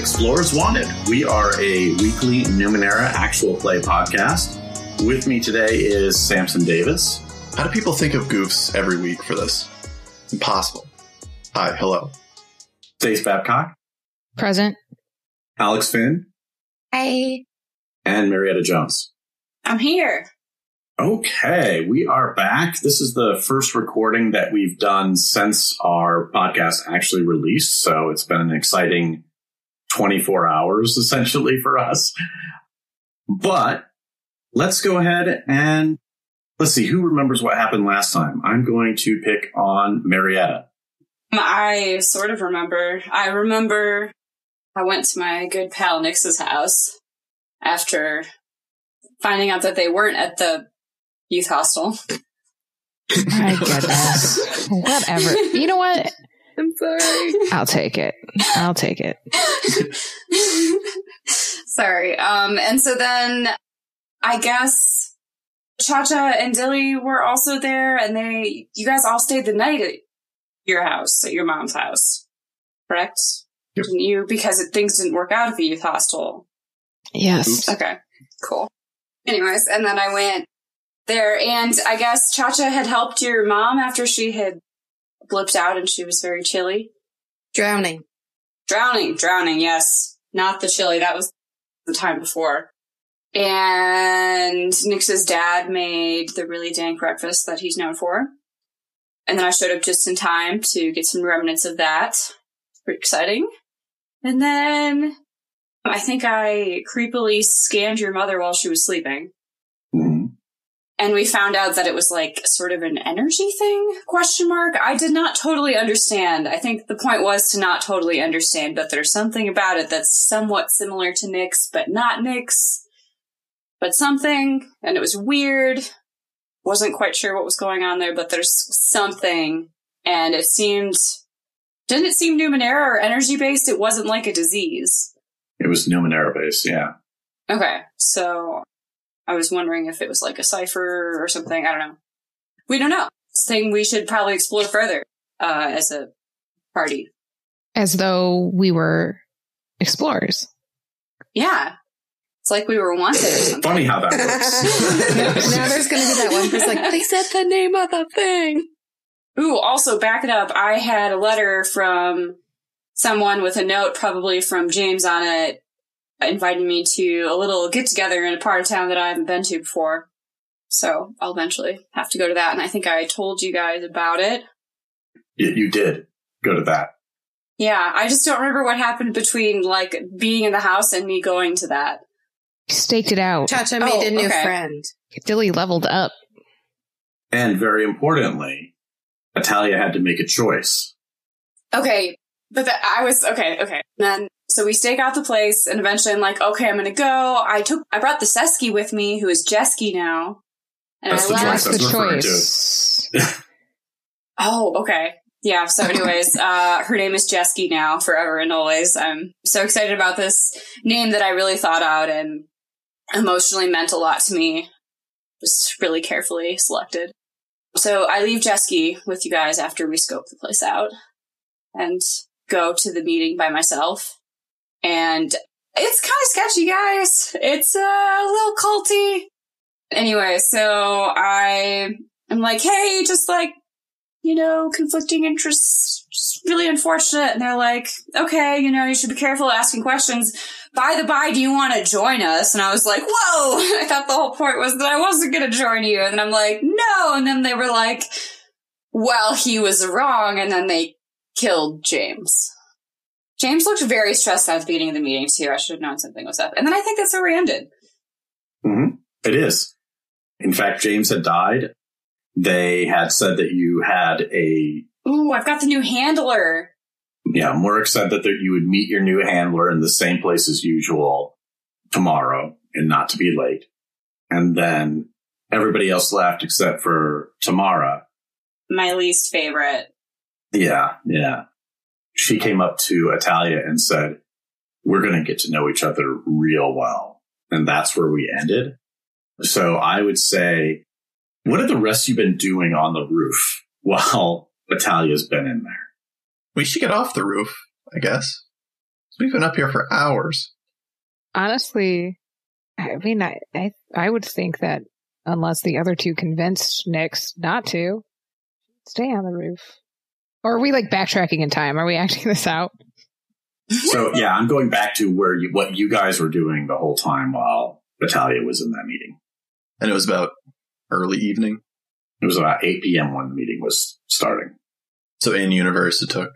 Welcome to Explorers Wanted. We are a weekly Numenera actual play podcast. With me today is Samson Davis. How do people think of goofs every week for this? Impossible. Hi, hello. Stace Babcock, Present. Alex Finn, Hi, and Marietta Jones. I'm here. Okay, we are back. This is the first recording that we've done since our podcast actually released. So it's been an exciting 24 hours essentially for us. But let's go ahead and let's see who remembers what happened last time. I'm going to pick on Marietta. I sort of remember. I remember I went to my good pal Nix's house after finding out that they weren't at the youth hostel. My goodness. Whatever. You know what? I'm sorry. I'll take it. I'll take it. sorry. Um, and so then I guess Cha Cha and Dilly were also there and they, you guys all stayed the night at your house, at your mom's house, correct? Yep. Didn't you? Because it, things didn't work out at the youth hostel. Yes. Okay, cool. Anyways, and then I went there, and I guess Cha Cha had helped your mom after she had blipped out and she was very chilly. Drowning. Drowning, drowning, yes. Not the chilly. that was the time before. And Nix's dad made the really dank breakfast that he's known for. And then I showed up just in time to get some remnants of that. Pretty exciting. And then I think I creepily scanned your mother while she was sleeping. And we found out that it was like sort of an energy thing, question mark. I did not totally understand. I think the point was to not totally understand, but there's something about it that's somewhat similar to nix but not nix but something. And it was weird. Wasn't quite sure what was going on there, but there's something. And it seemed, didn't it seem Numenera or energy based? It wasn't like a disease. It was Numenera based yeah. Okay, so I was wondering if it was like a cipher or something. I don't know. We don't know. It's thing we should probably explore further uh, as a party. As though we were explorers. Yeah, it's like we were wanted or something. Funny how that works. now there's going to be that one person like, they said the name of the thing. Ooh, also back it up. I had a letter from someone with a note, probably from James on it, inviting me to a little get together in a part of town that I haven't been to before. So I'll eventually have to go to that. And I think I told you guys about it. you, you did go to that. Yeah, I just don't remember what happened between like being in the house and me going to that. Staked it out. Cha Cha made Oh, a new okay. friend. Dilly leveled up. And very importantly, Italia had to make a choice. Okay, but the, I was okay. Okay, then so we stake out the place, and eventually I'm like, okay, I'm gonna go. I took, I brought the Seskii with me, who is Jesky now, and That's I the left. choice was the choice. Oh, okay. Yeah, so anyways, uh, her name is Jesky now, forever and always. I'm so excited about this name that I really thought out and emotionally meant a lot to me. Just really carefully selected. So I leave Jesky with you guys after we scope the place out and go to the meeting by myself. And it's kind of sketchy, guys. It's uh, a little culty. Anyway, so I am like, hey, just like, you know, conflicting interests, just really unfortunate. And they're like, okay, you know, you should be careful asking questions. By the by, do you want to join us? And I was like, whoa, I thought the whole point was that I wasn't going to join you. And I'm like, no. And then they were like, well, he was wrong. And then they killed James. James looked very stressed out at the beginning of the meeting too. I should have known something was up. And then I think that's where we ended. hmm It is. In fact, James had died. They had said that you had a, Ooh, I've got the new handler. yeah, Murk said that there, you would meet your new handler in the same place as usual tomorrow and not to be late. And then everybody else left except for Tamara. My least favorite. Yeah, yeah. She came up to Italia and said, we're going to get to know each other real well. And that's where we ended. So I would say, what have the rest of you been doing on the roof while Italia's been in there? We should get off the roof, I guess. We've been up here for hours. Honestly, I mean, I, I, I would think that unless the other two convinced Nix not to, stay on the roof. Or are we like backtracking in time? Are we acting this out? So yeah, I'm going back to where you, what you guys were doing the whole time while Natalia was in that meeting. And it was about early evening. It was about 8 p.m. when the meeting was starting. So in universe, it took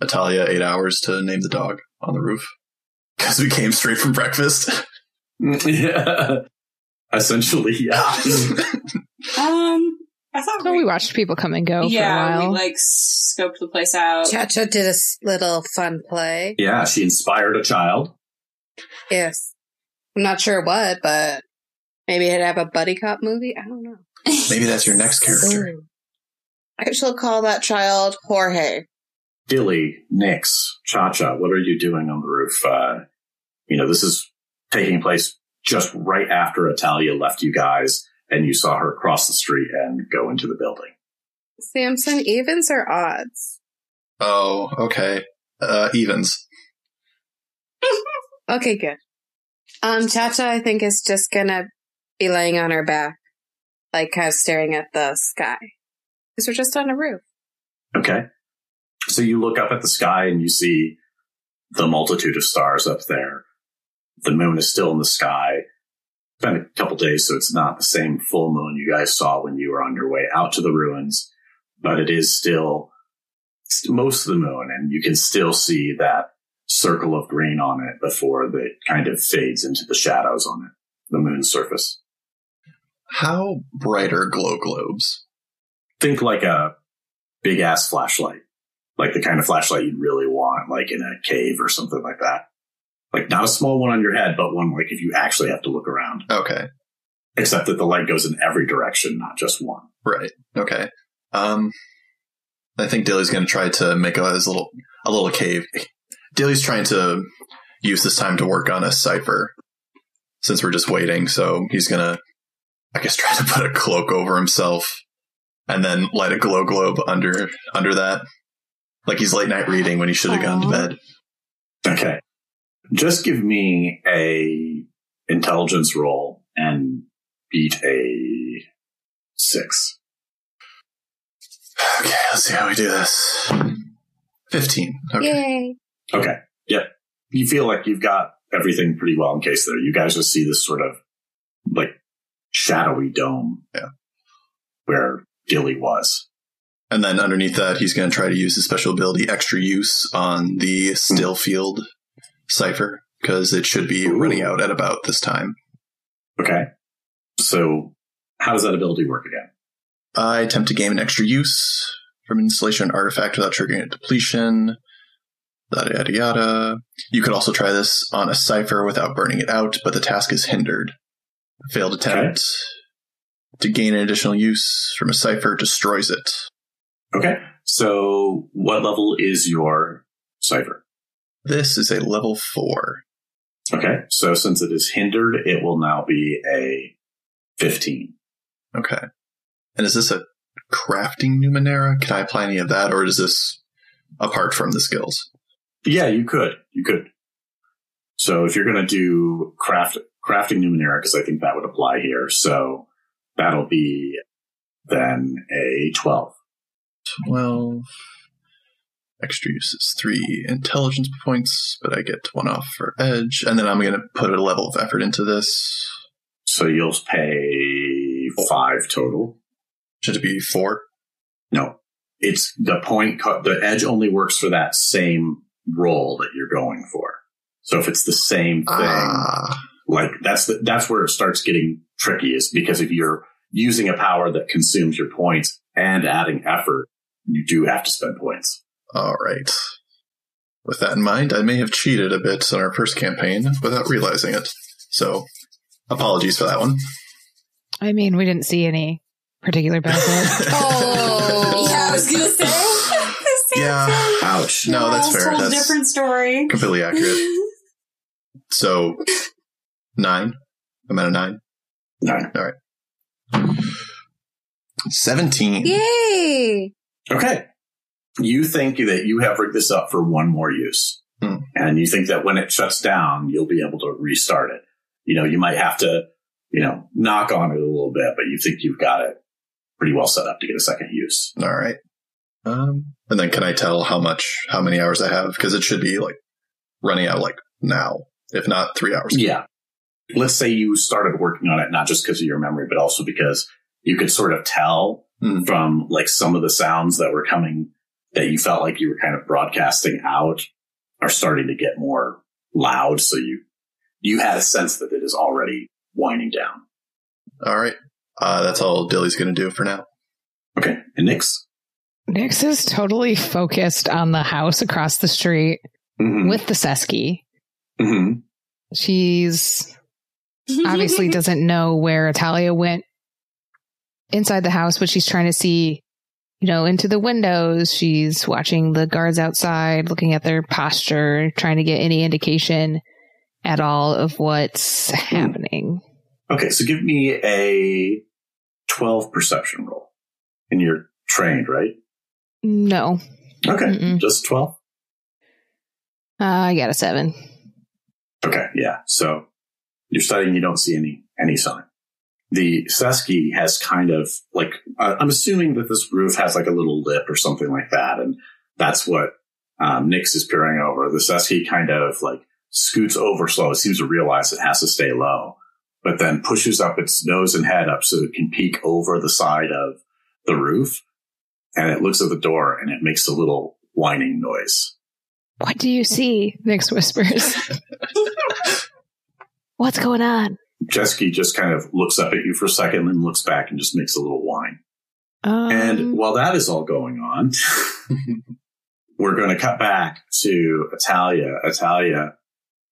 Italia eight hours to name the dog on the roof because we came straight from breakfast. yeah. Essentially, yeah. Um, I thought So we, we watched people come and go yeah, for a we like scoped the place out. Cha Cha did a little fun play. yeah, she inspired a child. Yes. I'm not sure what, but maybe it'd have a buddy cop movie. I don't know. Maybe that's your next character. Ooh. I shall call that child Jorge. Dilly, Nix, Cha Cha, what are you doing on the roof? Uh, you know, this is taking place just right after Italia left you guys and you saw her cross the street and go into the building. Samson, evens or odds? Oh, okay. Uh, evens. Okay, good. Um, Cha Cha, I think, is just gonna be laying on her back, like kind of staring at the sky. Because we're just on a roof. Okay. So you look up at the sky and you see the multitude of stars up there. The moon is still in the sky. It's been a couple days, so it's not the same full moon you guys saw when you were on your way out to the ruins, but it is still most of the moon, and you can still see that circle of green on it before it kind of fades into the shadows on it, the moon's surface. How bright are glow globes? think like a big ass flashlight, like the kind of flashlight you'd really want, like in a cave or something like that. Like not a small one on your head, but one like if you actually have to look around. Okay. Except that the light goes in every direction, not just one. Right. Okay. Um, I think Dilly's going to try to make a his little a little cave. Dilly's trying to use this time to work on a cipher since we're just waiting. So he's going to, I guess, try to put a cloak over himself and then light a glow globe under under that, like he's late night reading when he should have gone to bed. Okay. Just give me a intelligence roll and beat a six. Okay, let's see how we do this. Fifteen. Okay. Yay. Okay. Yep. You feel like you've got everything pretty well in case there. You guys just see this sort of like shadowy dome. Yeah. Where Dilly was. And then underneath that, he's going to try to use his special ability, extra use, on the still field cipher because it should be running out at about this time. Okay. So how does that ability work again? I attempt to gain an extra use from installation artifact without triggering a depletion. Yada yada yada. You could also try this on a cipher without burning it out, but the task is hindered. Failed attempt to gain an additional use from a cipher destroys it. Okay. So what level is your cipher? This is a level four. Okay. So since it is hindered, it will now be a 15. Okay. And is this a crafting Numenera? Can I apply any of that, or is this apart from the skills? Yeah, you could. You could. So if you're going to do craft crafting Numenera, because I think that would apply here. So that'll be then a 12. 12. Extra use is three intelligence points, but I get one off for edge. And then I'm going to put a level of effort into this. So you'll pay five total. Should it be four? No, it's the point. Co- the edge only works for that same role that you're going for. So if it's the same thing, Ah, like that's the, that's where it starts getting tricky is because if you're using a power that consumes your points and adding effort, you do have to spend points. All right. With that in mind, I may have cheated a bit on our first campaign without realizing it. So, apologies for that one. I mean, we didn't see any particular benefit. Oh. yeah, I was gonna say. Yeah. Ouch. No, that's fair. Told a different story. Completely accurate. So, nine. I'm at a nine. Nine. All right. 17. Yay! Okay. You think that you have rigged this up for one more use. Hmm. And you think that when it shuts down, you'll be able to restart it. You know, you might have to, you know, knock on it a little bit, but you think you've got it pretty well set up to get a second use. All right. Um, and then can I tell how much, how many hours I have? Because it should be like running out like now, if not three hours. Yeah. Let's say you started working on it, not just because of your memory, but also because you could sort of tell Mm. from like some of the sounds that were coming that you felt like you were kind of broadcasting out are starting to get more loud. So you, you had a sense that it is already winding down. All right. Uh, that's all Dilly's going to do for now. Okay. And Nix? Nix is totally focused on the house across the street Mm-hmm. with the Seskii. hmm She's obviously doesn't know where Italia went inside the house, but she's trying to see, you know, into the windows. She's watching the guards outside, looking at their posture, trying to get any indication at all of what's happening. Okay. So give me a 12 perception roll. And you're trained, right? No, Okay. Mm-mm. Just 12? uh, I got a seven. Okay, yeah. So you're studying, you don't see any any sign. The Seskii has kind of like uh, I'm assuming that this roof has like a little lip or something like that, and that's what um, Nix is peering over. The Seskii kind of like scoots over slow. It seems to realize it has to stay low, but then pushes up its nose and head up so it can peek over the side of the roof, and it looks at the door and it makes a little whining noise. What do you see? Nix whispers. What's going on? Jesky just kind of looks up at you for a second, then looks back and just makes a little whine. Um, And while that is all going on, we're going to cut back to Italia. Italia,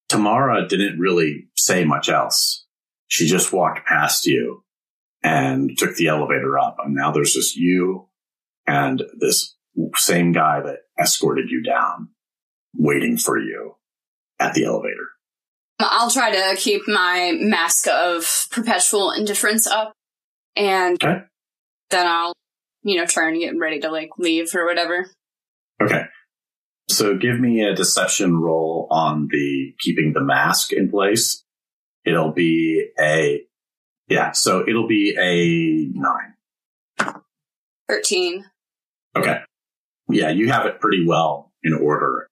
Tamara didn't really say much else. She just walked past you and took the elevator up. And now there's just you and this same guy that escorted you down waiting for you at the elevator. I'll try to keep my mask of perpetual indifference up, and Okay. then I'll, you know, try and get ready to like leave or whatever. Okay. So give me a deception roll on the keeping the mask in place. It'll be a, yeah, so it'll be a nine. Thirteen. Okay. Yeah, you have it pretty well in order.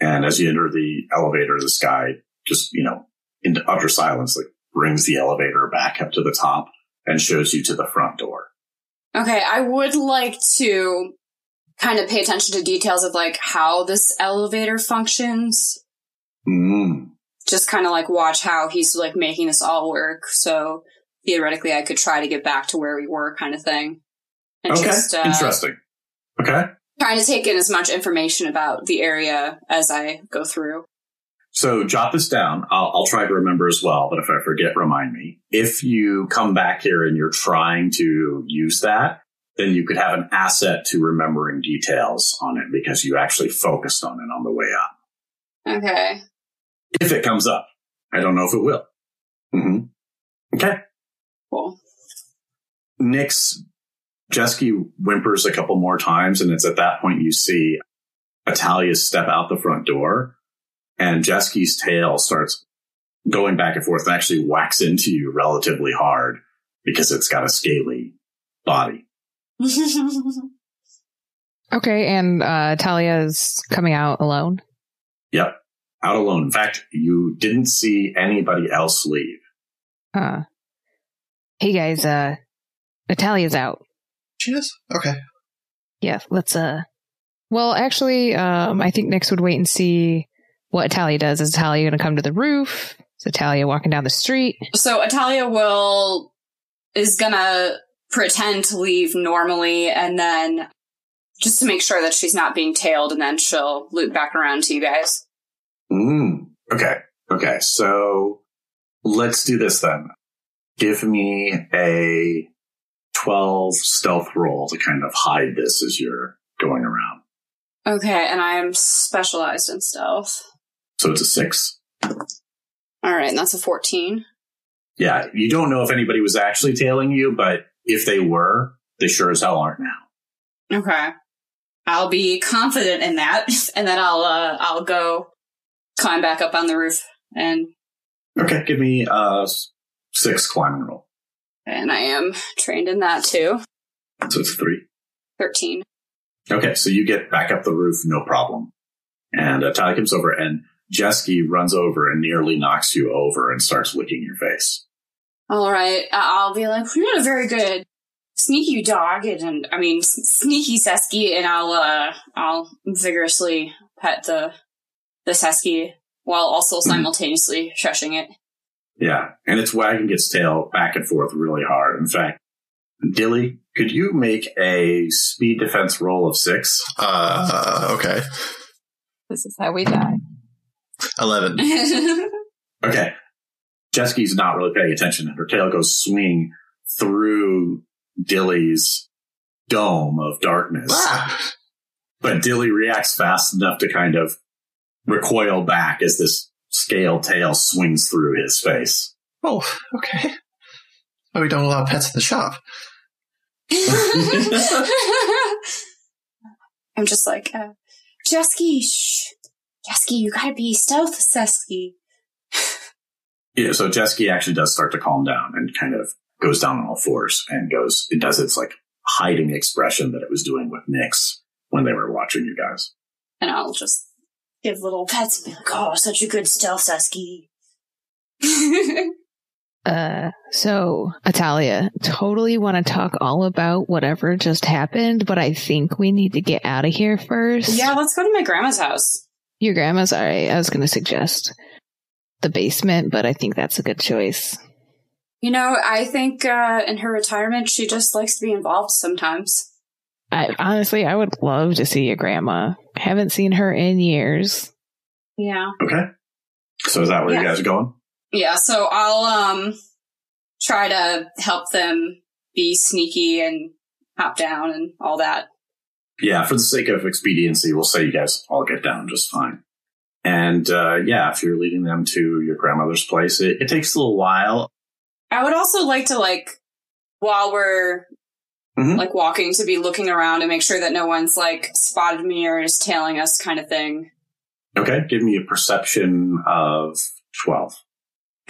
And as you enter the elevator, this guy just, you know, into utter silence, like brings the elevator back up to the top and shows you to the front door. Okay, I would like to kind of pay attention to details of like how this elevator functions. Mm. Just kind of like watch how he's like making this all work. So theoretically, I could try to get back to where we were, kind of thing. And Okay. just uh, Interesting. Okay. trying to take in as much information about the area as I go through. So jot this down. I'll, I'll try to remember as well, but if I forget, remind me. If you come back here and you're trying to use that, then you could have an asset to remembering details on it because you actually focused on it on the way up. Okay. If it comes up. I don't know if it will. Mm-hmm. Okay. Cool. Nix's Jesky whimpers a couple more times, and it's at that point you see Italia step out the front door, and Jesky's tail starts going back and forth and actually whacks into you relatively hard because it's got a scaly body. okay, and uh, Talia is coming out alone. Yep. Out alone. In fact, you didn't see anybody else leave. Uh, hey guys, uh, Italia's out. She is? Okay. Yeah, let's uh well actually um I think Nix would wait and see what Italia does. Is Italia gonna come to the roof? Is Italia walking down the street? so Italia will is gonna pretend to leave normally and then just to make sure that she's not being tailed and then she'll loop back around to you guys. Mm. Okay. Okay. So let's do this then. Give me a 12 stealth roll to kind of hide this as you're going around. Okay, and I am specialized in stealth. So it's a six. Alright, and that's a 14. Yeah. You don't know if anybody was actually tailing you, but if they were, they sure as hell aren't now. Okay. I'll be confident in that, and then I'll uh, I'll go climb back up on the roof and Okay, give me uh six climbing roll. and I am trained in that too. So it's three. Thirteen. Okay, so you get back up the roof, no problem. And uh, Ty comes over, and Jesky runs over and nearly knocks you over and starts licking your face. All right, I- I'll be like, you're a very good sneaky dog, and, and I mean s- sneaky Seskii, and I'll uh I'll vigorously pet the the Seskii while also simultaneously shushing it. Yeah, and it's wagging its tail back and forth really hard. In fact, Dilly, could you make a speed defense roll of six? Uh, okay. This is how we die. 11. Okay. Jesky's not really paying attention, and her tail goes swinging through Dilly's dome of darkness. Ah! But Dilly reacts fast enough to kind of recoil back as this scale tail swings through his face. Oh, okay. Oh, we don't allow pets in the shop. I'm just like, uh, Jesky, shh. Jesky, you gotta be stealth, Sesky. Yeah, so Jesky actually does start to calm down and kind of goes down on all fours and goes, it does its like hiding expression that it was doing with Nyx when they were watching you guys. And I'll just give little pets and be like, oh, such a good stealth, Sesky. Uh, so Atalia, totally want to talk all about whatever just happened, but I think we need to get out of here first. yeah, let's go to my grandma's house. Your grandma's alright. I was going to suggest the basement, but I think that's a good choice. You know, I think uh, in her retirement, she just likes to be involved sometimes. I honestly, I would love to see your grandma. Haven't seen her in years. Yeah. Okay. So is that where you guys are going? Yeah, so I'll um try to help them be sneaky and hop down and all that. Yeah, for the sake of expediency, we'll say you guys all get down just fine. And uh, yeah, if you're leading them to your grandmother's place, it, it takes a little while. I would also like to like while we're Mhm. like walking to be looking around and make sure that no one's like spotted me or is tailing us kind of thing. Okay, give me a perception of 12.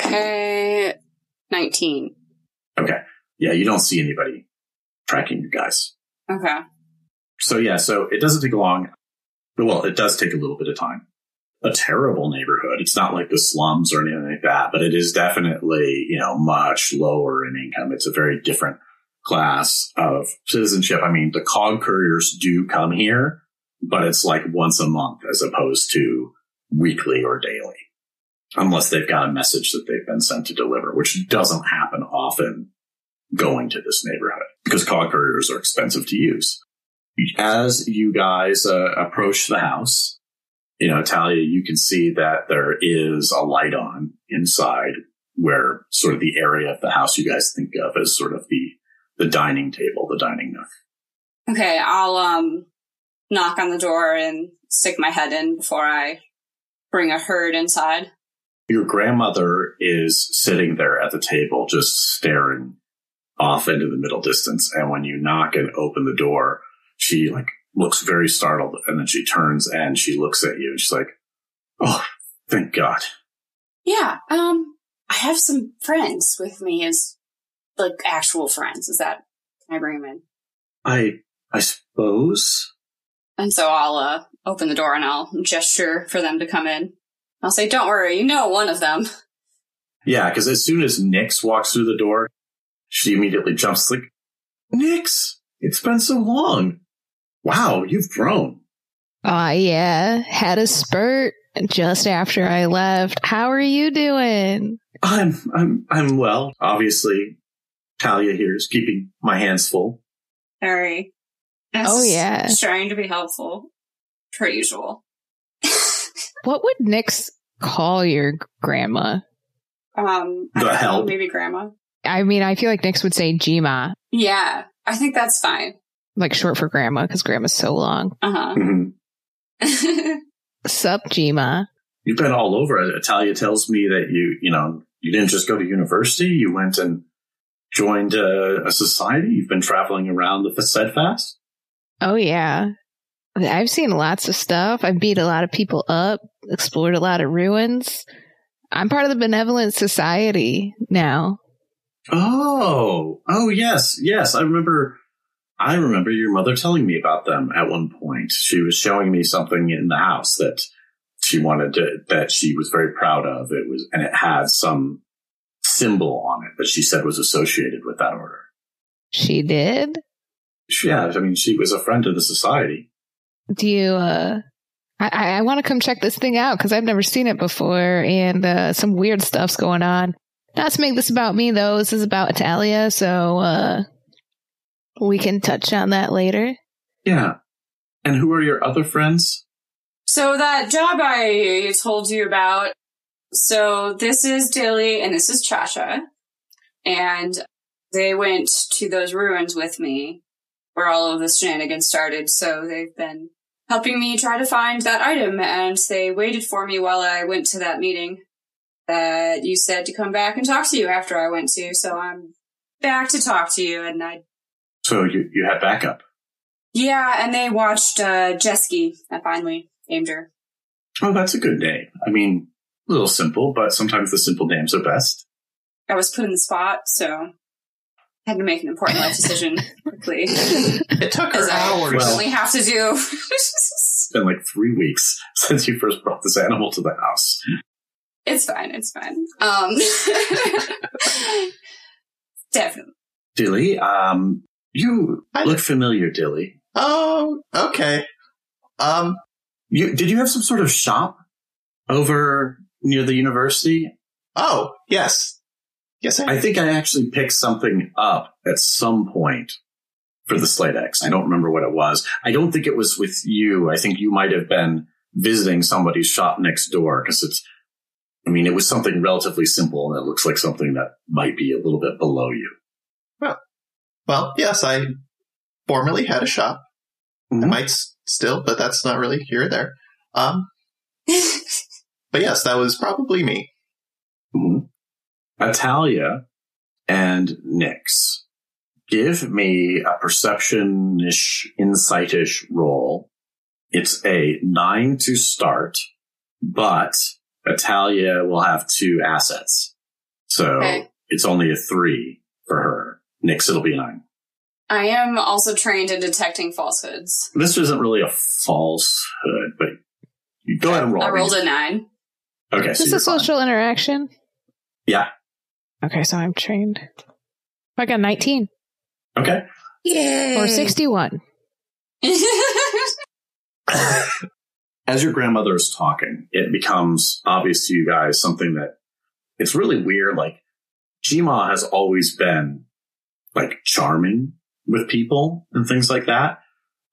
Okay. 19. Okay. Yeah, you don't see anybody tracking you guys. Okay. So yeah, so it doesn't take long. Well, it does take a little bit of time. A terrible neighborhood. It's not like the slums or anything like that, but it is definitely, you know, much lower in income. It's a very different class of citizenship. I mean, the cog couriers do come here, but it's like once a month as opposed to weekly or daily. Unless they've got a message that they've been sent to deliver, which doesn't happen often going to this neighborhood because cog couriers are expensive to use as you guys uh, approach the house, you know, Talia, you can see that there is a light on inside where sort of the area of the house you guys think of as sort of the, the dining table, the dining nook. Okay, I'll um knock on the door and stick my head in before I bring a herd inside. Your grandmother is sitting there at the table, just staring off into the middle distance. And when you knock and open the door, she like looks very startled and then she turns and she looks at you and she's like, Oh, thank God. Yeah, um I have some friends with me as like actual friends. Is that can I bring them in? I, I suppose. And so I'll uh, open the door and I'll gesture for them to come in. I'll say, "Don't worry, you know one of them." Yeah, because as soon as Nix walks through the door, she immediately jumps like, Nix, it's been so long. Wow, you've grown. Oh yeah, had a spurt just after I left. How are you doing? I'm, I'm, I'm well. Obviously, Talia here is keeping my hands full. Harry. Oh, yeah. trying to be helpful, per usual. What would Nix call your grandma? Um, The don't know, help. maybe grandma. I mean, I feel like Nix would say Jima, Yeah, I think that's fine. Like short for grandma, because grandma's so long. Uh huh. Sup, Jima? You've been all over. Talia tells me that you, you know, you didn't just go to university. You went and joined a, a society. You've been traveling around the steadfast. Oh yeah, I've seen lots of stuff. I've beat a lot of people up. explored a lot of ruins. I'm part of the benevolent society now. Oh, oh yes, yes. I remember. I remember your mother telling me about them at one point. She was showing me something in the house that she wanted to, that she was very proud of. It was, and it had some symbol on it that she said was associated with that order. She did? Yeah, I mean, she was a friend of the society. Do you, uh, I, I want to come check this thing out because I've never seen it before and uh, some weird stuff's going on. Not to make this about me though, this is about Italia, so uh, we can touch on that later. Yeah. And who are your other friends? So that job I told you about. So this is Dilly and this is Cha-Cha. And they went to those ruins with me where all of the shenanigans started. So they've been helping me try to find that item and they waited for me while I went to that meeting that you said to come back and talk to you after I went to. So I'm back to talk to you and I, So you, you had backup. yeah, and they watched, uh, Jesky. I finally named her. Oh, that's a good name. I mean, a little simple, but sometimes the simple names are best. I was put in the spot, so I had to make an important life decision quickly. It took her Because I hours. Well- only have to do. It's been like three weeks since you first brought this animal to the house. it's fine. It's fine. Um, definitely. Dilly, um, you I- look familiar, Dilly. oh, okay. Um, You did you have some sort of shop over near the university? oh, yes. Yes, I, I think I actually picked something up at some point for the Slate X. I don't remember what it was. I don't think it was with you. I think you might have been visiting somebody's shop next door because it's, I mean, it was something relatively simple and it looks like something that might be a little bit below you. Well, yes, I formerly had a shop. I Mhm. might s- still, but that's not really here or there. Um, but yes, that was probably me. Mhm. Atalia and Nix, give me a perception-ish, insight-ish roll. It's a nine to start, but Italia will have two assets. So Okay. it's only a three for her. Nyx, it'll be a nine. I am also trained in detecting falsehoods. This isn't really a falsehood, but you go ahead and roll. I rolled a nine. Okay, Is so this you're a social interaction? Yeah. Okay, so I'm trained. I got 19 Okay. Yay. or 61. as your grandmother is talking, it becomes obvious to you guys something that it's really weird. Like, Jima has always been like charming with people and things like that,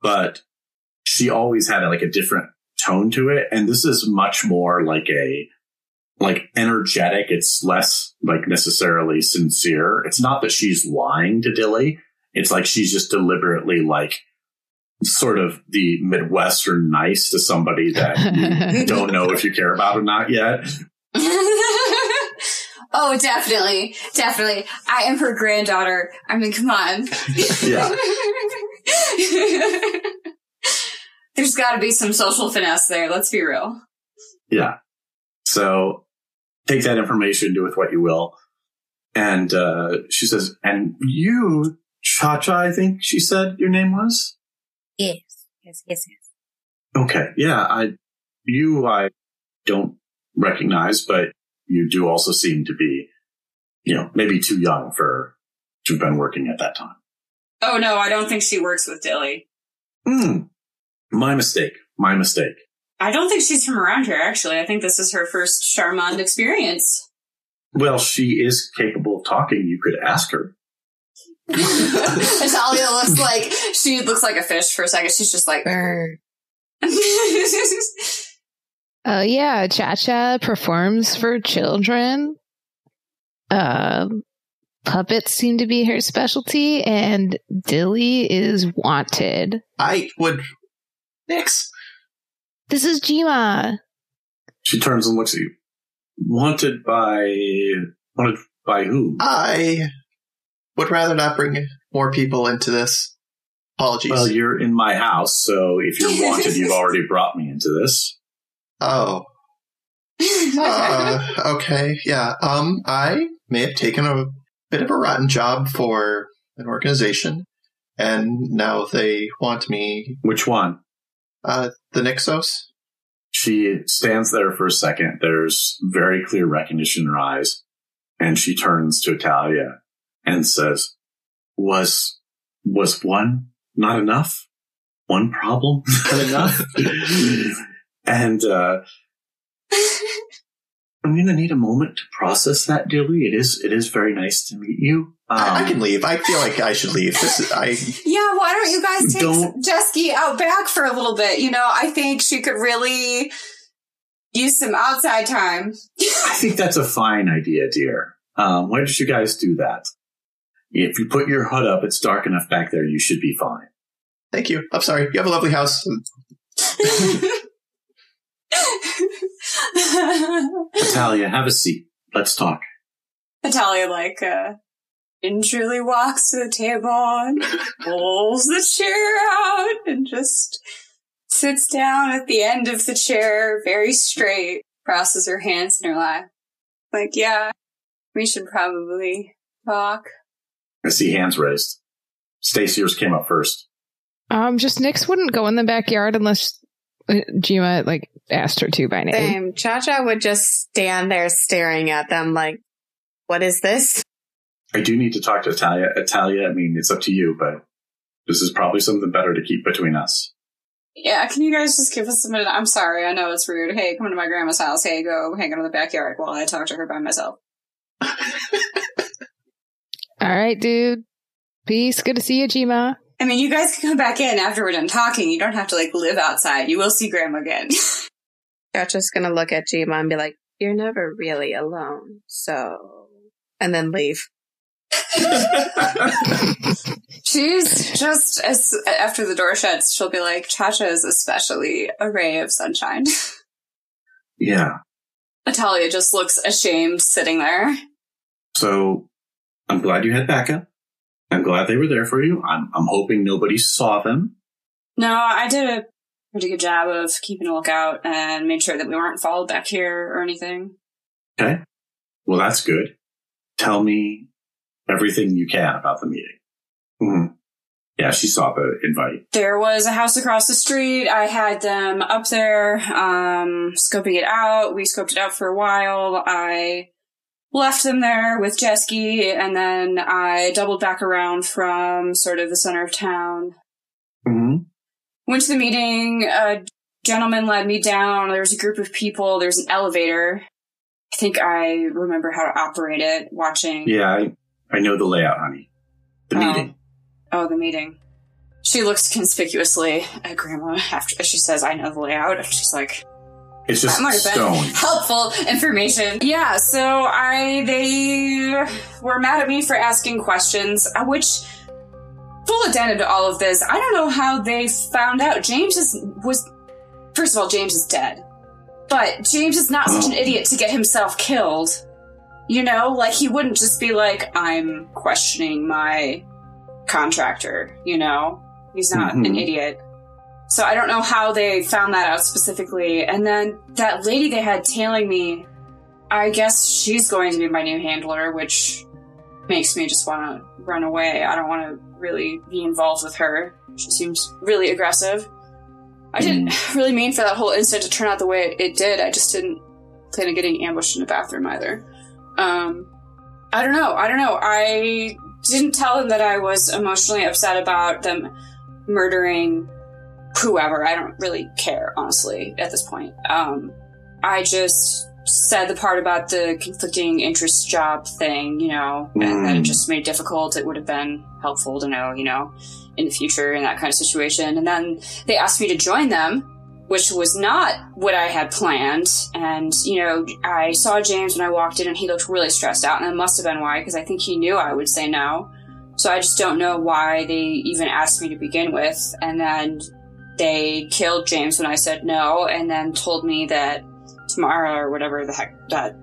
but she always had like a different tone to it. And this is much more like a, like energetic. It's less like necessarily sincere. It's not that she's lying to Dilly. It's like she's just deliberately like sort of the Midwestern nice to somebody that you don't know if you care about or not yet. oh, definitely. Definitely. I am her granddaughter. I mean, come on. Yeah. There's got to be some social finesse there. Let's be real. Yeah. So take that information, do with what you will. And uh, she says, and you, Cha Cha, I think she said your name was? Yes. Yes, yes, yes. Okay. Yeah. I, you, I don't recognize, but you do also seem to be, you know, maybe too young for to have been working at that time. Oh no, I don't think she works with Dilly. Hmm. My mistake. My mistake. I don't think she's from around here, actually. I think this is her first Charmonde experience. Well, she is capable of talking. You could ask her. Natalia looks like she looks like a fish for a second. She's just like, Burn. Uh, yeah, Cha Cha performs for children. Uh, puppets seem to be her specialty, and Dilly is wanted. I would. Nix. This is Jima. She turns and looks at you. Wanted by wanted by who? I would rather not bring more people into this. Apologies. Well, you're in my house, so if you're wanted, you've already brought me into this. Oh, uh, okay, yeah. Um, I may have taken a bit of a rotten job for an organization, and now they want me. Which one? Uh, the Nixos. She stands there for a second. There's very clear recognition in her eyes. And she turns to Italia and says, was, was one not enough? One problem not enough? and, uh, I'm going to need a moment to process that, Dilly. It is, it is very nice to meet you. Um, I, I can leave. I feel like I should leave. This is, I, Yeah, why don't you guys take Don't- Jesky out back for a little bit? You know, I think she could really use some outside time. I think that's a fine idea, dear. Um, why don't you guys do that? If you put your hood up, it's dark enough back there, you should be fine. thank you. I'm sorry. You have a lovely house. Natalia, have a seat. Let's talk. Natalia, like, uh, gingerly walks to the table and pulls the chair out and just sits down at the end of the chair, very straight, crosses her hands in her lap. Like, yeah, we should probably talk. I see hands raised. Stacy, yours came up first. Um, just Nyx wouldn't go in the backyard unless uh, Jima like asked her to by name. Same. Cha Cha would just stand there staring at them like, what is this? I do need to talk to Italia. Italia, I mean, it's up to you, but this is probably something better to keep between us. Yeah, can you guys just give us a minute? I'm sorry, I know it's rude. Hey, come to my grandma's house. Hey, go hang out in the backyard while I talk to her by myself. All right, dude. Peace. Good to see you, Jima. I mean, you guys can come back in after we're done talking. You don't have to like live outside. You will see grandma again. Cha Cha's gonna look at Jima and be like, you're never really alone, so. And then leave. She's just as after the door shuts, she'll be like, Chacha is especially a ray of sunshine. Yeah. Natalia just looks ashamed sitting there. So I'm glad you had backup. I'm glad they were there for you. I'm, I'm hoping nobody saw them. No, I did a pretty good job of keeping a lookout and made sure that we weren't followed back here or anything. Okay. Well, that's good. Tell me everything you can about the meeting. Mhm. Yeah, she saw the invite. There was a house across the street. I had them up there, um, scoping it out. We scoped it out for a while. I left them there with Jesky and then I doubled back around from sort of the center of town. hmm Went to the meeting. A gentleman led me down. There was a group of people. There's an elevator. I think I remember how to operate it watching. Yeah, I, I know the layout, honey. The Oh. meeting. Oh, the meeting. She looks conspicuously at Grandma after she says, I know the layout. And she's like, It's just that might have stone. been helpful information. Yeah, so I, they were mad at me for asking questions, uh, which, full addendum to all of this, I don't know how they found out. James is, was, first of all, James is dead. But James is not such an idiot to get himself killed. You know, like he wouldn't just be like, I'm questioning my contractor, you know? He's not an Mhm. idiot. So I don't know how they found that out specifically. And then that lady they had tailing me, I guess she's going to be my new handler, which makes me just want to run away. I don't want to really be involved with her. She seems really aggressive. I didn't really mean for that whole incident to turn out the way it did. I just didn't plan on getting ambushed in the bathroom either. Um, I don't know. I don't know. I didn't tell them that I was emotionally upset about them murdering whoever. I don't really care, honestly, at this point. Um, I just said the part about the conflicting interest job thing, you know, and that it Mm. just made it difficult. It would have been helpful to know, you know, in the future in that kind of situation. And then they asked me to join them, which was not what I had planned. And, you know, I saw James when I walked in and he looked really stressed out, and that must have been why, because I think he knew I would say no. So I just don't know why they even asked me to begin with. And then they killed James when I said no, and then told me that Tamara, or whatever the heck that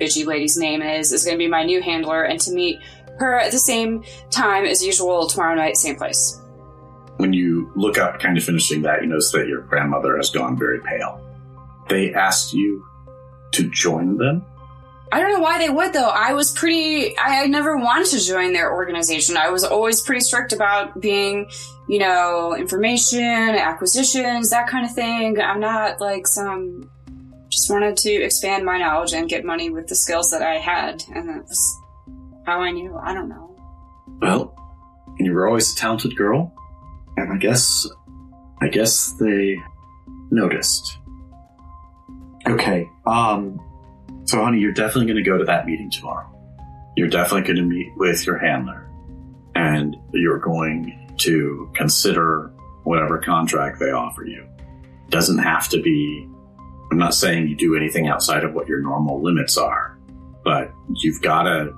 bitchy lady's name is, is going to be my new handler, and to meet her at the same time as usual tomorrow night, same place. When you look up, kind of finishing that, you notice that your grandmother has gone very pale. They asked you to join them? I don't know why they would though. I was pretty, I, I never wanted to join their organization. I was always pretty strict about being, you know, information, acquisitions, that kind of thing. I'm not like some, just wanted to expand my knowledge and get money with the skills that I had. And that was how I knew. I don't know. Well, you were always a talented girl, and I guess, I guess they noticed. Okay, um, so honey, you're definitely going to go to that meeting tomorrow. You're definitely going to meet with your handler, and you're going to consider whatever contract they offer you. Doesn't have to be. I'm not saying you do anything outside of what your normal limits are, but you've got to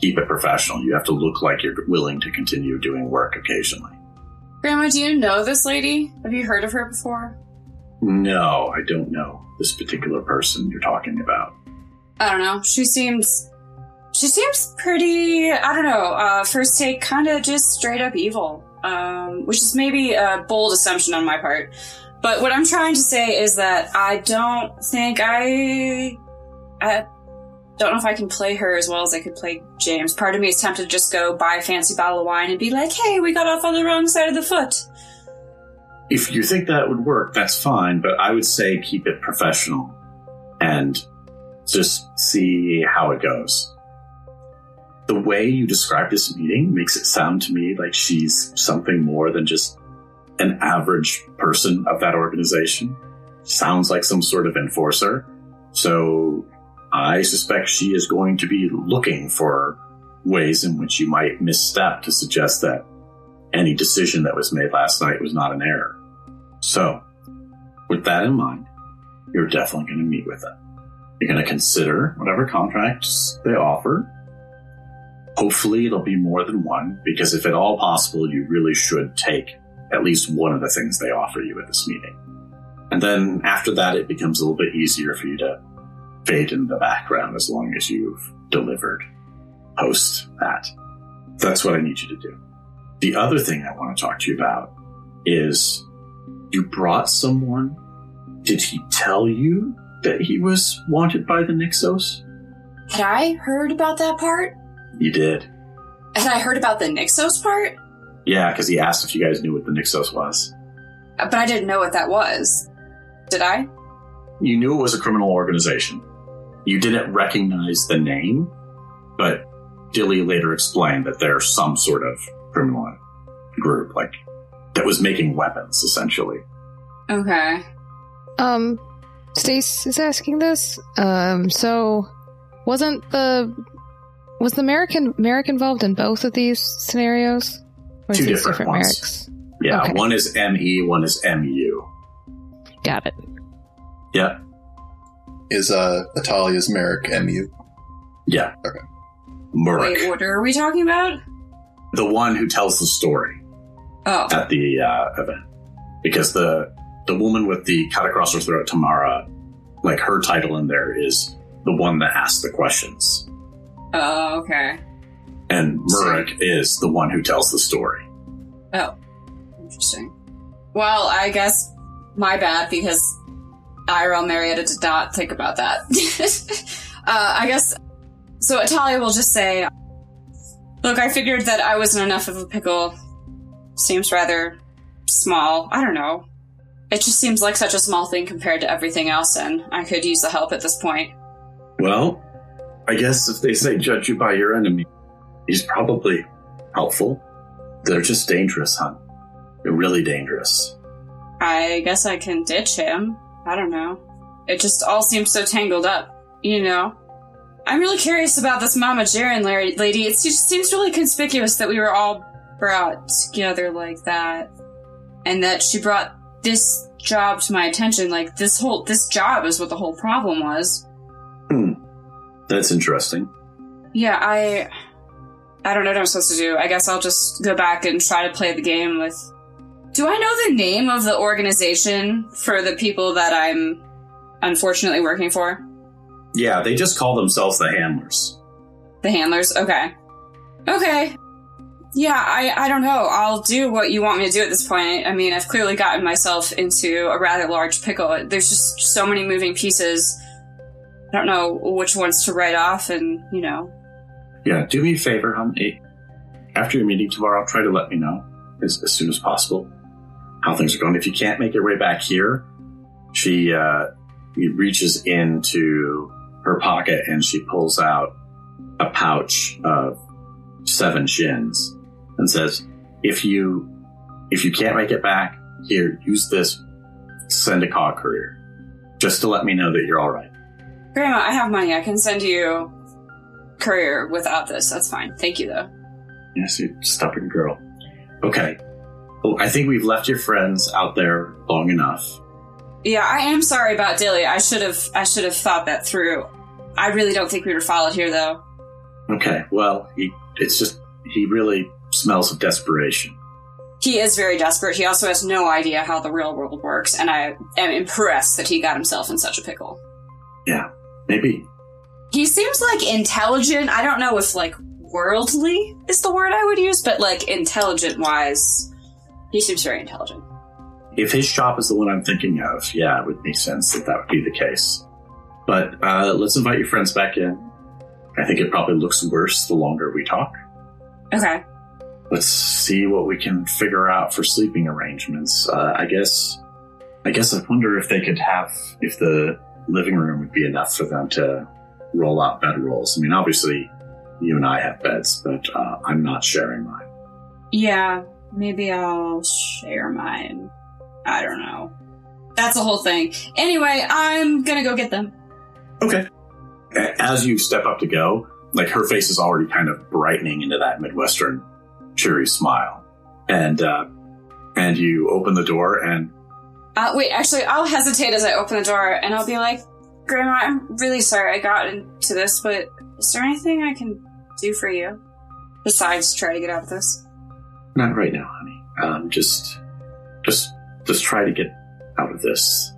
keep it professional. You have to look like you're willing to continue doing work occasionally. Grandma, do you know this lady? Have you heard of her before? No, I don't know this particular person you're talking about. I don't know. She seems she seems pretty I don't know, uh first take kinda just straight up evil. Um which is maybe a bold assumption on my part. But what I'm trying to say is that I don't think I I don't know if I can play her as well as I could play James. Part of me is tempted to just go buy a fancy bottle of wine and be like, hey, we got off on the wrong side of the foot. If you think that would work, that's fine, but I would say keep it professional and just see how it goes. The way you describe this meeting makes it sound to me like she's something more than just an average person of that organization. Sounds like some sort of enforcer. So I suspect she is going to be looking for ways in which you might misstep to suggest that any decision that was made last night was not an error. So, with that in mind, you're definitely going to meet with them. You're going to consider whatever contracts they offer. Hopefully, it'll be more than one, because if at all possible, you really should take at least one of the things they offer you at this meeting. And then after that, it becomes a little bit easier for you to fade in the background as long as you've delivered post that. That's what I need you to do. The other thing I want to talk to you about is you brought someone. Did he tell you that he was wanted by the Nixos? Had I heard about that part? You did. Had I heard about the Nixos part? Yeah, because he asked if you guys knew what the Nixos was. But I didn't know what that was. Did I? You knew it was a criminal organization. You didn't recognize the name, but Dilly later explained that they're some sort of criminal group, like that was making weapons, essentially. Okay. Um, Stace is asking this. Um, so wasn't the was the American Merrick involved in both of these scenarios? Or Two these different ones. Merricks? Yeah, Okay. one is ME, one is MU. Got it. Yeah, Is uh Atalia's Merrick MU? yeah. Okay. Merrick. Wait, what are we talking about? the one who tells the story Oh. at the uh, event, because the the woman with the cut across her throat, Tamara, like her title in there is the one that asks the questions, Oh, okay. And Murek is the one who tells the story. Oh. Interesting. Well, I guess my bad because IRL Marietta did not think about that. uh, I guess so. Italia will just say, "Look, I figured that I wasn't enough of a pickle. Seems rather small. I don't know. It just seems like such a small thing compared to everything else, and I could use the help at this point. Well, I guess if they say judge you by your enemy, he's probably helpful. They're just dangerous, hon. They're really dangerous. I guess I can ditch him. I don't know. It just all seems so tangled up, you know? I'm really curious about this Mama Jaren lady. It just seems really conspicuous that we were all brought together like that. And that she brought this job to my attention. Like, this whole, this job is what the whole problem was. Hmm. That's interesting. Yeah, I, I don't know what I'm supposed to do. I guess I'll just go back and try to play the game with. Do I know the name of the organization for the people that I'm unfortunately working for? Yeah, they just call themselves the handlers. The handlers? Okay. Okay. Yeah, I, I don't know. I'll do what you want me to do at this point. I mean, I've clearly gotten myself into a rather large pickle. There's just so many moving pieces. I don't know which ones to write off, and you know, Yeah, do me a favor. Eh, After your meeting tomorrow, try to let me know as, as soon as possible how things are going. If you can't make your way back here, she uh, reaches into her pocket and she pulls out a pouch of seven shins and says, "If you if you can't make it back, here, use this. Send a call courier, just to let me know that you're all right." Grandma, I have money. I can send you courier without this. That's fine. Thank you, though. Yes, you stubborn girl. Okay. Well, I think we've left your friends out there long enough. Yeah, I am sorry about Dilly. I should have I should have thought that through. I really don't think we were followed here, though. Okay. Well, he, it's just he really smells of desperation. He is very desperate. He also has no idea how the real world works, and I am impressed that he got himself in such a pickle. Yeah. Maybe. He seems like intelligent. I don't know if like worldly is the word I would use, but like intelligent wise, he seems very intelligent. If his shop is the one I'm thinking of, yeah, it would make sense that that would be the case. But uh, let's invite your friends back in. I think it probably looks worse the longer we talk. Okay. Let's see what we can figure out for sleeping arrangements. Uh, I guess. I guess I wonder if they could have if the living room would be enough for them to roll out bed rolls. I mean, obviously, you and I have beds, but uh, I'm not sharing mine. Yeah, maybe I'll share mine. I don't know. That's the whole thing. Anyway, I'm gonna go get them. Okay. As you step up to go, like her face is already kind of brightening into that Midwestern cheery smile, and uh, and you open the door and Uh, wait, actually, I'll hesitate as I open the door, and I'll be like, "Grandma, I'm really sorry I got into this, but is there anything I can do for you besides try to get out of this?" not right now, honey. Um, just just just try to get out of this,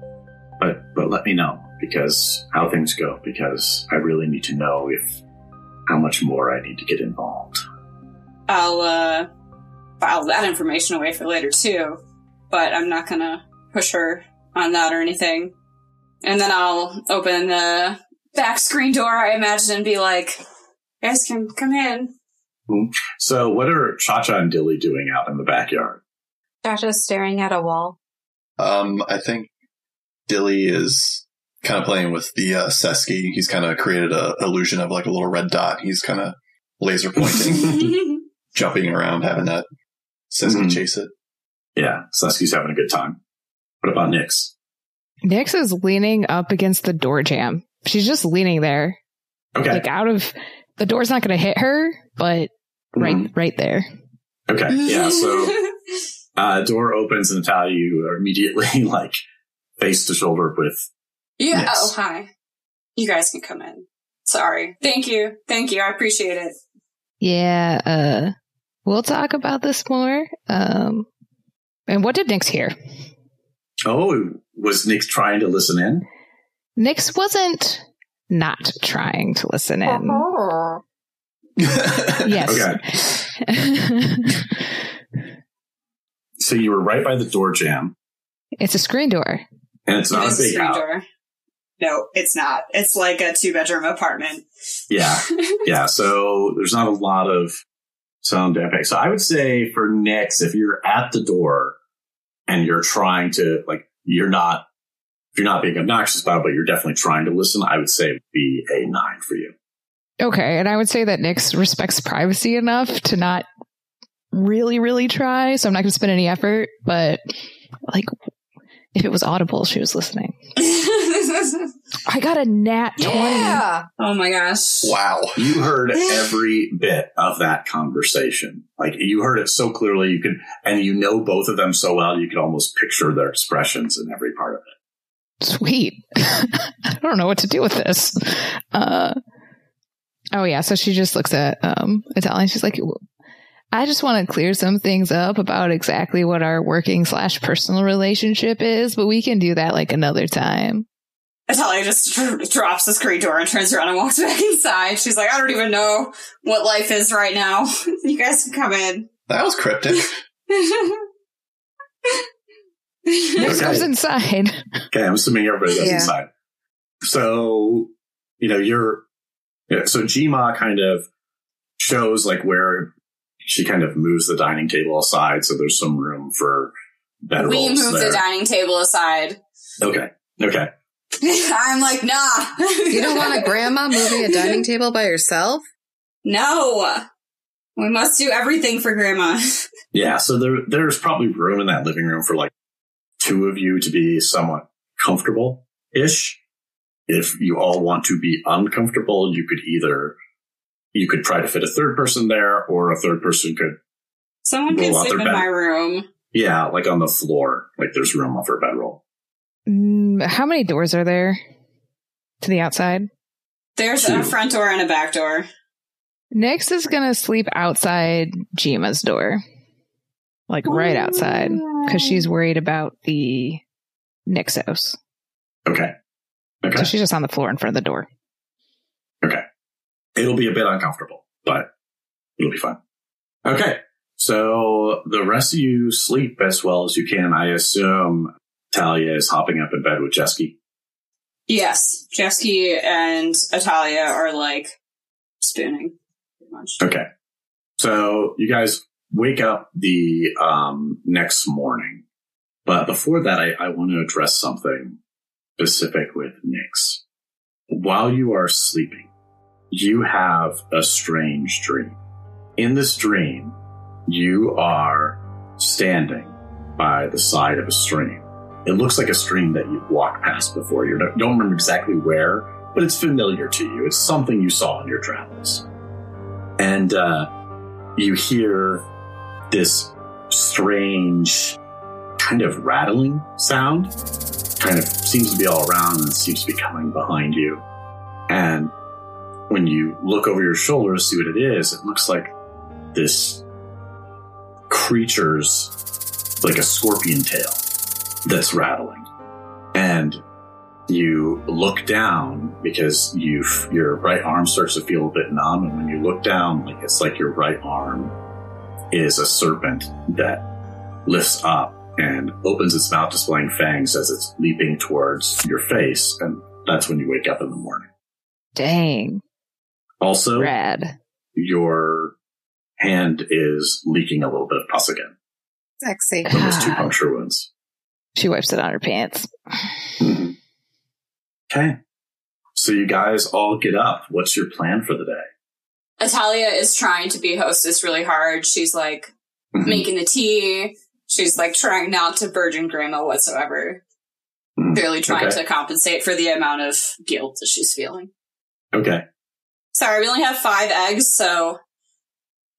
but but let me know because how things go because I really need to know if how much more I need to get involved. I'll uh, file that information away for later too, but I'm not gonna push her on that or anything. And then I'll open the back screen door, I imagine, and be like, ask him, come in." So, what are Cha Cha and Dilly doing out in the backyard? Josh's staring at a wall. Um, I think Dilly is kind of playing with the uh, Seskii. He's kind of created a illusion of like a little red dot. He's kind of laser pointing, jumping around, having that Seskii Mhm. chase it. Yeah, Seskii's having a good time. What about Nyx? Nyx is leaning up against the door jam. She's just leaning there, Okay. like out of the door's not going to hit her, but right, Mhm. right there. Okay. Yeah. So, uh, door opens and Natalia, you are immediately like face to shoulder with. yeah. Yes. Oh, hi. You guys can come in. Sorry. Thank you. Thank you. I appreciate it. Yeah, uh, we'll talk about this more. Um, and what did Nyx hear? Oh, was Nyx trying to listen in? Nyx wasn't not trying to listen in. Oh. Yes. So you were right by the door jam, it's a screen door. and it's not It a is a big screen house. door. No, it's not. It's like a two bedroom apartment. Yeah. Yeah. So there's not a lot of sound impact. So I would say for Nyx, if you're at the door and you're trying to like, you're not, if you're not being obnoxious about it, but you're definitely trying to listen, I would say be a nine for you. Okay, and I would say that Nyx respects privacy enough to not really, really try. So I'm not going to spend any effort. But like, if it was audible, she was listening. I got a nat twenty. Yeah. oh my gosh. wow. You heard every bit of that conversation. Like you heard it so clearly, you could, and you know both of them so well, you could almost picture their expressions in every part of it. Sweet. I don't know what to do with this. Uh, oh yeah, so she just looks at um Italian. She's like, I just want to clear some things up about exactly what our working slash personal relationship is, but we can do that like another time. Natalia just dr- drops the screen door and turns around and walks back inside. She's like, I don't even know what life is right now. you guys can come in. That was cryptic. Nyx Okay. goes inside. Okay, I'm assuming everybody goes Yeah. inside. So you know, you're, yeah, so Jima kind of shows like where she kind of moves the dining table aside. So there's some room for bed we move there. the dining table aside. Okay. Okay. I'm like, nah. You don't want a grandma moving a dining table by herself? No. We must do everything for grandma. Yeah. So there, there's probably room in that living room for like two of you to be somewhat comfortable ish. If you all want to be uncomfortable, you could either, you could try to fit a third person there or a third person could, Someone can sleep in bed. my room. yeah, like on the floor, like there's room off her bedroll. Mm, how many doors are there to the outside? There's Two. a front door and a back door. Nyx is gonna sleep outside Jima's door, like right outside, because she's worried about the Nixos. Okay. Okay. So she's just on the floor in front of the door. Okay. It'll be a bit uncomfortable, but it'll be fun. Okay. So the rest of you sleep as well as you can. I assume Talia is hopping up in bed with Jesky. Yes, Jesky and Atalia are like spooning. Pretty much. Okay. So you guys wake up the um, next morning. But before that, I, I want to address something specific with Nyx. While you are sleeping, you have a strange dream. In this dream, you are standing by the side of a stream. It looks like a stream that you've walked past before. You don't remember exactly where, but it's familiar to you. It's something you saw in your travels. And uh, you hear this strange kind of rattling sound. Kind of seems to be all around and seems to be coming behind you. And when you look over your shoulder to see what it is, it looks like this creature's like a scorpion tail that's rattling. And you look down because you your right arm starts to feel a bit numb, and when you look down, like it's like your right arm is a serpent that lifts up and opens its mouth, displaying fangs as it's leaping towards your face, and that's when you wake up in the morning. Dang, Also, rad. your hand is leaking a little bit of pus again Sexy. from those two puncture wounds. She wipes it on her pants. Mhm. Okay. So you guys all get up. What's your plan for the day? Atalia is trying to be hostess really hard. She's like Mhm. making the tea. She's like trying not to burden grandma whatsoever. Mhm. Clearly trying Okay. to compensate for the amount of guilt that she's feeling. Okay. Sorry, we only have five eggs, so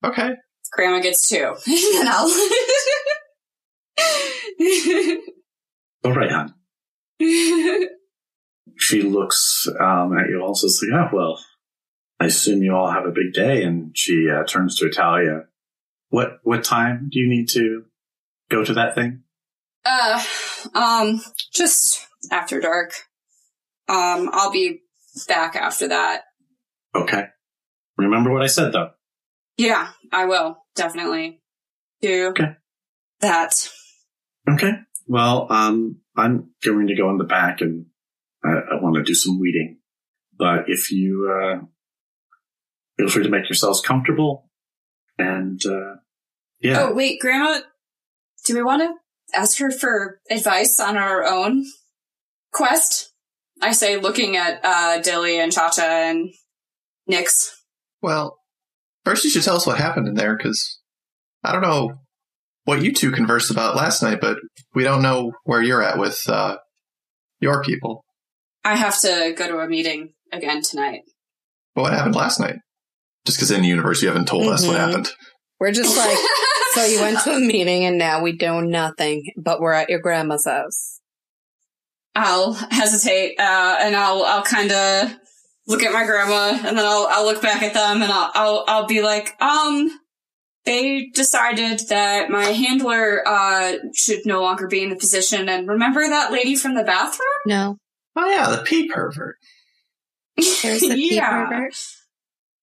Okay. grandma gets two. and I'll All right, hon. She looks um, at you all and says, Yeah, well, I assume you all have a big day. And she uh, turns to Italia. What what time do you need to go to that thing? Uh, um, just after dark. Um, I'll be back after that. Okay. Remember what I said, though. Yeah, I will definitely do Okay. that. Okay. Well, um, I'm going to go in the back and I, I want to do some weeding. But if you uh, feel free to make yourselves comfortable, and uh, yeah, Oh, wait, Grandma, do we want to ask her for advice on our own quest? I say, looking at uh, Dilly and Cha Cha and Nyx. Well, first you should tell us what happened in there, because I don't know what you two conversed about last night, but we don't know where you're at with uh, your people. I have to go to a meeting again tonight. But what happened last night? Just because in the universe you haven't told us what Mhm. happened. We're just like, so you went to a meeting and now we know nothing, but we're at your grandma's house. I'll hesitate, uh, and I'll I'll kind of look at my grandma, and then I'll I'll look back at them, and I'll I'll I'll be like, um, they decided that my handler uh should no longer be in the position, and remember that lady from the bathroom? No. Oh yeah, the pea pervert. There's a pea yeah, pervert.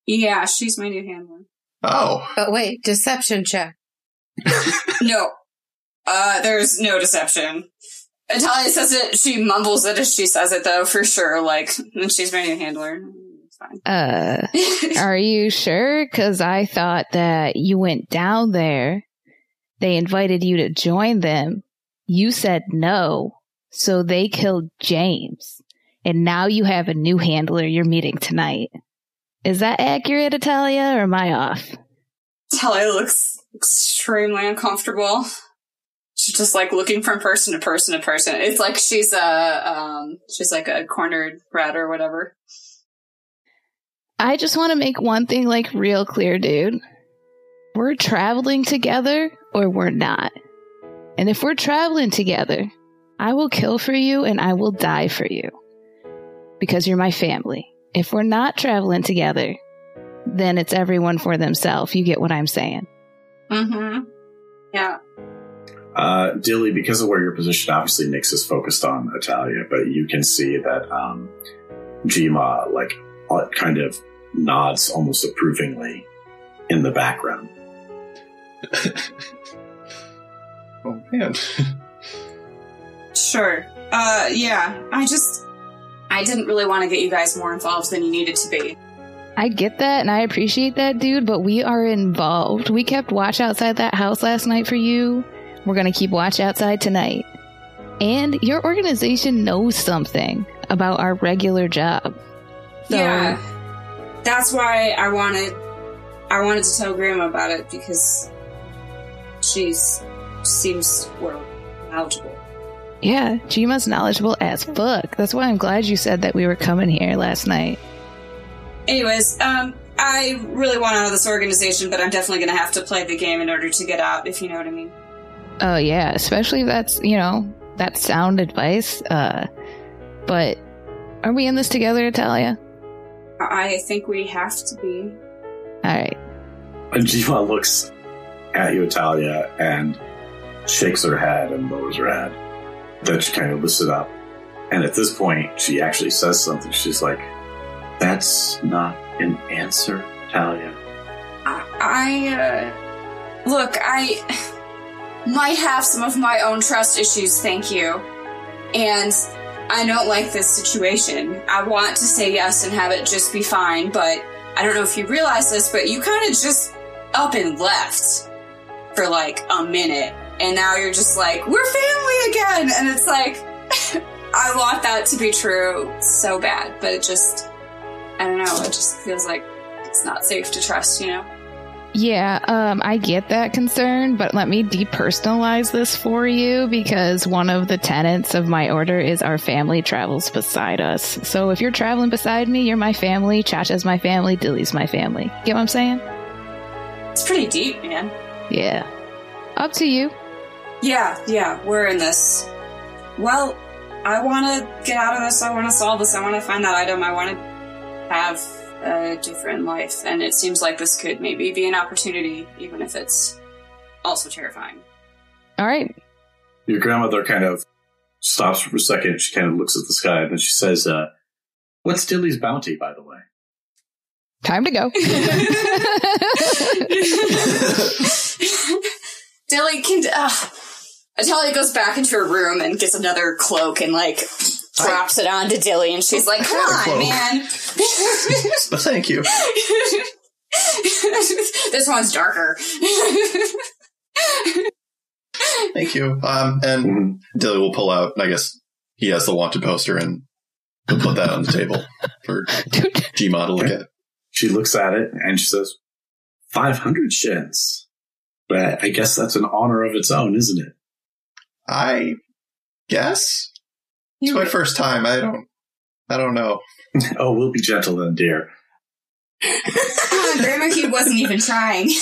yeah, she's my new handler. Oh, But wait, deception check. No, uh, there's no deception. Italia says it. She mumbles it as she says it, though, for sure. Like, and she's my new handler. Fine. Uh, are you sure? Because I thought that you went down there. They invited you to join them. You said no, so they killed James. And now you have a new handler you're meeting tonight. Is that accurate, Italia, or am I off? Italia looks extremely uncomfortable. She's just like looking from person to person to person. It's like she's a um, she's like a cornered rat or whatever. I just want to make one thing like real clear, dude. We're traveling together or we're not. And if we're traveling together, I will kill for you and I will die for you. Because you're my family. If we're not traveling together, then it's everyone for themselves. You get what I'm saying? Mm-hmm. Yeah. Uh, Dilly, because of where you're positioned, obviously Nyx is focused on Italia, but you can see that um, Jima, like, uh, kind of nods almost approvingly in the background. Oh man. Sure. Uh, yeah. I just, I didn't really want to get you guys more involved than you needed to be. I get that and I appreciate that, dude, but we are involved. We kept watch outside that house last night for you. We're going to keep watch outside tonight. And your organization knows something about our regular job. So, yeah. That's why I wanted, I wanted to tell Grandma about it because she's seems well knowledgeable. Yeah, Jima's knowledgeable as fuck. That's why I'm glad you said that we were coming here last night. Anyways, um, I really want out of this organization, but I'm definitely going to have to play the game in order to get out, if you know what I mean. Oh yeah, especially if that's you know that's sound advice. Uh, but are we in this together, Italia? I think we have to be. All right. And Jima looks at you, Italia, and shakes her head and lowers her head. Then she kind of lifts it up. And at this point, she actually says something. She's like, That's not an answer, Talia. I, I uh, look, I might have some of my own trust issues, thank you. And I don't like this situation. I want to say yes and have it just be fine, but I don't know if you realize this, but you kind of just up and left for like a minute. And now you're just like, we're family again. And it's like, I want that to be true so bad, but it just, I don't know, it just feels like it's not safe to trust, you know? Yeah, um, I get that concern, but let me depersonalize this for you because one of the tenets of my order is our family travels beside us. So if you're traveling beside me, you're my family, Chacha's my family, Dilly's my family. Get what I'm saying? It's pretty deep, man. Yeah. Up to you. Yeah, yeah, we're in this. Well, I want to get out of this. I want to solve this. I want to find that item. I want to have a different life. And it seems like this could maybe be an opportunity, even if it's also terrifying. All right. Your grandmother kind of stops for a second. She kind of looks at the sky and then she says, uh, What's Dilly's bounty, by the way? Time to go. Dilly can. Uh, Atalia goes back into her room and gets another cloak and like drops it onto Dilly, and she's like, "Come on, man." but thank you. this one's darker. Thank you. Um, and Mhm. Dilly will pull out, I guess he has the wanted poster and he'll put that on the table for Dude, Gma to look at. She looks at it and she says, 500 shins. But I guess that's an honor of its own, isn't it? I guess it's my first time. I don't, I don't know. oh, we'll be gentle then, dear. Come on, Grandma Cube wasn't even trying.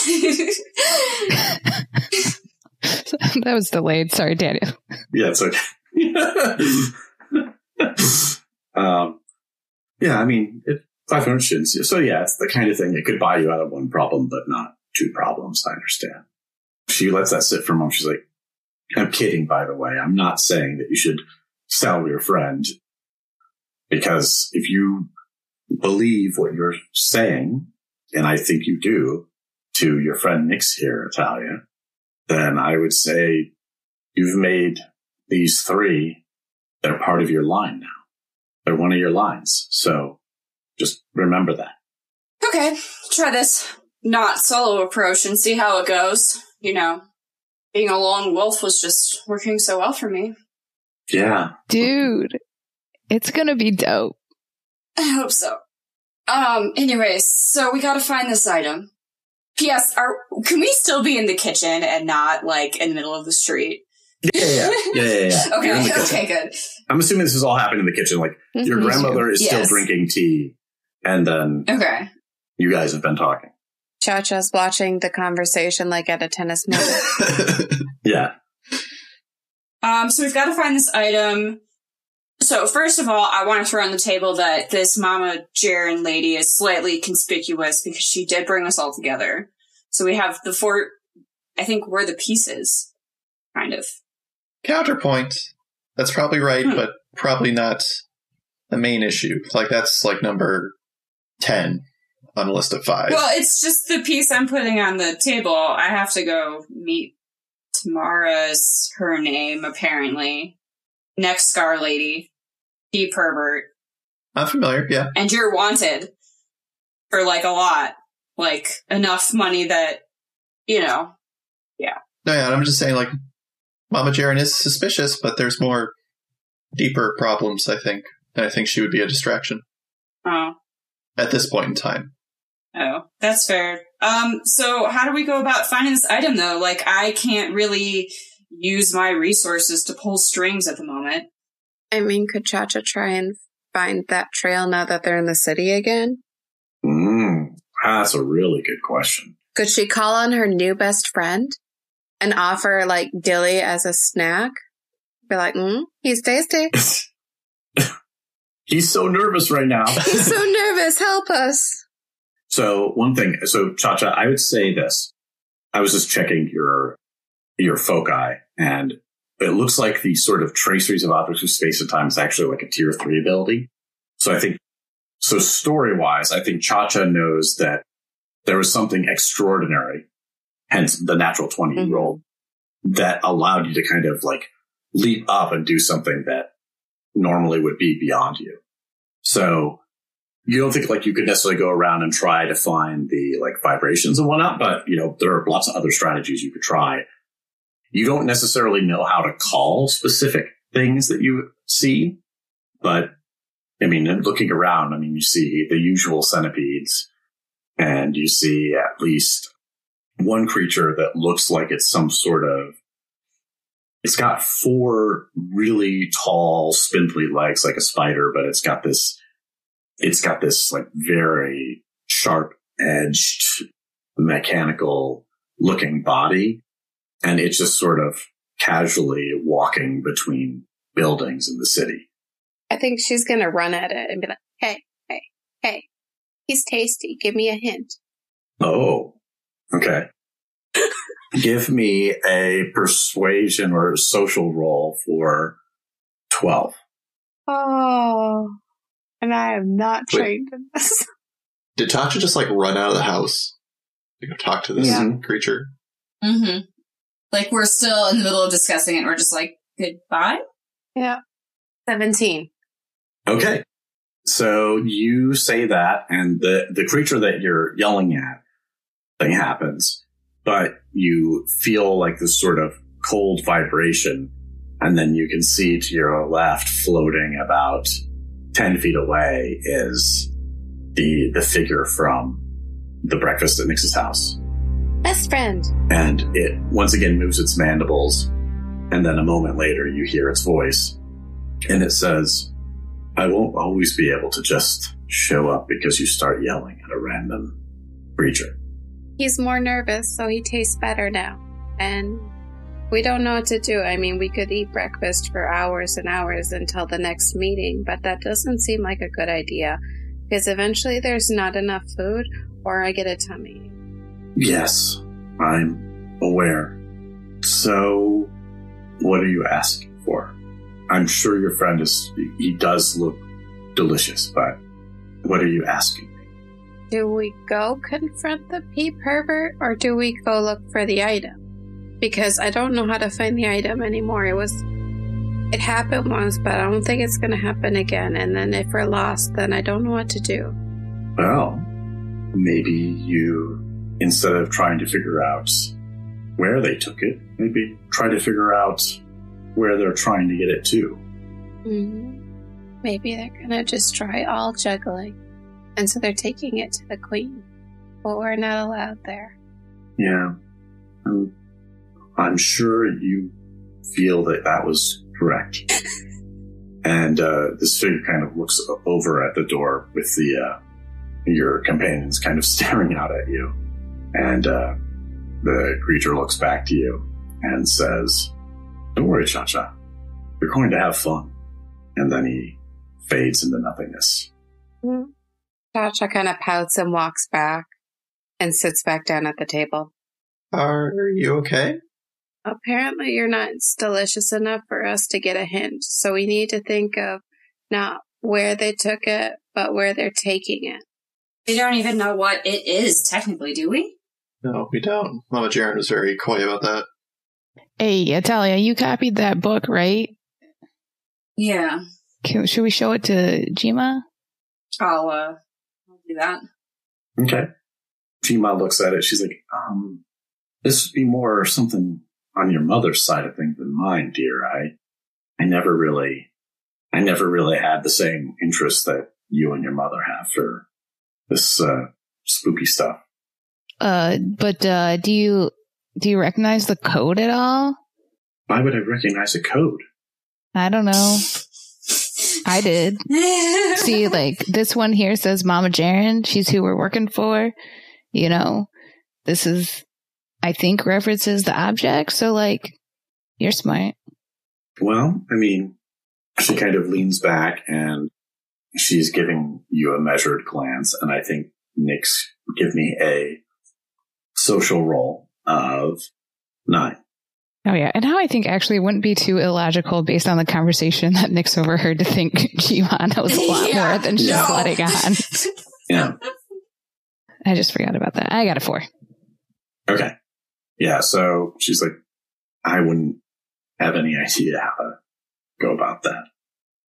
that was delayed. Sorry, Daniel. Yeah, it's okay. um, yeah, I mean, it, 500 shins. So yeah, it's the kind of thing that could buy you out of one problem, but not two problems. I understand. She lets that sit for a moment. She's like, I'm kidding, by the way. I'm not saying that you should sell your friend because if you believe what you're saying, and I think you do to your friend Nyx here, Italia, then I would say you've made these three, they're part of your line now. They're one of your lines. So just remember that. Okay, try this not solo approach and see how it goes. You know, being a lone wolf was just working so well for me. Yeah. Dude, it's gonna be dope. I hope so. Um, anyways, so we gotta find this item. P.S. Are, can we still be in the kitchen and not like in the middle of the street? Yeah, yeah, yeah. yeah, yeah, yeah. You're in Okay, okay, good. I'm assuming this is all happening in the kitchen. Like your Mhm. grandmother is still drinking tea, and then Okay. you guys have been talking. Cha Cha's watching the conversation like at a tennis match. Yeah. Um, so we've got to find this item. So first of all, I want to throw on the table that this Mama Jaren lady is slightly conspicuous because she did bring us all together. So we have the four, I think we're the pieces, kind of. Counterpoint. That's probably right, Hmm. but probably not the main issue. Like that's like number ten on a list of five. Well, it's just the piece I'm putting on the table. I have to go meet Tamara's her name, apparently. Next Scar Lady. P pervert. I'm familiar. Yeah. And you're wanted for like a lot. Like enough money that, you know. Yeah. No, yeah. I'm just saying, like, Mama Jaren is suspicious, but there's more deeper problems. I think, and I think she would be a distraction Oh, at this point in time. oh, that's fair. Um, so how do we go about finding this item though? Like I can't really use my resources to pull strings at the moment. I mean, could Cha Cha try and find that trail now that they're in the city again? Mm, that's a really good question. Could she call on her new best friend and offer like dilly as a snack? Be like, mm, he's tasty. He's so nervous right now. He's so nervous. Help us. So one thing, so Chacha, I would say this. I was just checking your your foci, and it looks like the sort of traceries of objects with space and time is actually like a tier three ability. So I think, so story wise, I think Chacha knows that there was something extraordinary, hence the natural 20 Mhm. roll, that allowed you to kind of like leap up and do something that normally would be beyond you. So you don't think like you could necessarily go around and try to find the like vibrations and whatnot, but you know, there are lots of other strategies you could try. You don't necessarily know how to call specific things that you see, but I mean, looking around, I mean, you see the usual centipedes and you see at least one creature that looks like it's some sort of it's got four really tall, spindly legs like a spider, but it's got this, it's got this like very sharp edged mechanical looking body. And it's just sort of casually walking between buildings in the city. I think she's going to run at it and be like, hey, hey, hey, he's tasty. Give me a hint. Oh, okay. Give me a persuasion or social roll for 12. Oh, and I am not Wait. trained in this. Did Tacha just like run out of the house to go talk to this Yeah. creature? Mm-hmm. Like we're still in the middle of discussing it. And we're just like, goodbye. Yeah. 17. Okay. So you say that and the, the creature that you're yelling at thing happens, but you feel like this sort of cold vibration. And then you can see to your left floating about 10 feet away is the, the figure from the breakfast at Nix's house. Best friend. And it once again moves its mandibles. And then a moment later you hear its voice and it says, I won't always be able to just show up because you start yelling at a random creature. He's more nervous, so he tastes better now. And we don't know what to do. I mean, we could eat breakfast for hours and hours until the next meeting, but that doesn't seem like a good idea because eventually there's not enough food or I get a tummy. Yes, I'm aware. So, what are you asking for? I'm sure your friend is, he does look delicious, but what are you asking? Me? Do we go confront the pea pervert or do we go look for the item? Because I don't know how to find the item anymore. It was It happened once, but I don't think it's going to happen again. And then if we're lost, then I don't know what to do. Well, maybe you, instead of trying to figure out where they took it, maybe try to figure out where they're trying to get it to. hmm Maybe they're going to just try all juggling. And so they're taking it to the queen. But we're not allowed there. Yeah. I'm, I'm sure you feel that that was correct. and uh, this figure kind of looks over at the door with the uh, your companions kind of staring out at you, and uh, the creature looks back to you and says, "Don't worry, Cha Cha. You're going to have fun." And then he fades into nothingness. Cha Cha kind of pouts and walks back and sits back down at the table. Are you okay? Apparently, you're not delicious enough for us to get a hint, so we need to think of not where they took it, but where they're taking it. We don't even know what it is, technically, do we? No, we don't. Mama Jaren was very coy about that. Hey, Italia, you copied that book, right? Yeah. Can, should we show it to Jima? I'll, uh, I'll do that. Okay. Jima looks at it. She's like, um, this would be more something on your mother's side of things than mine, dear. I, I never really, I never really had the same interest that you and your mother have for this, uh, spooky stuff. Uh, but uh, do you do you recognize the code at all? Why would I recognize a code? I don't know. I did. See, like this one here says Mama Jaren. She's who we're working for. You know, this is, I think, references the object. So, like, you're smart. Well, I mean, she kind of leans back and she's giving you a measured glance. And I think Nyx give me a social roll of nine. Oh yeah, and how I think actually it wouldn't be too illogical based on the conversation that Nyx overheard to think Jiwan knows a lot Yeah. more than she's No. letting on. Yeah. I just forgot about that. I got a four. Okay. Yeah. So she's like, I wouldn't have any idea how to go about that.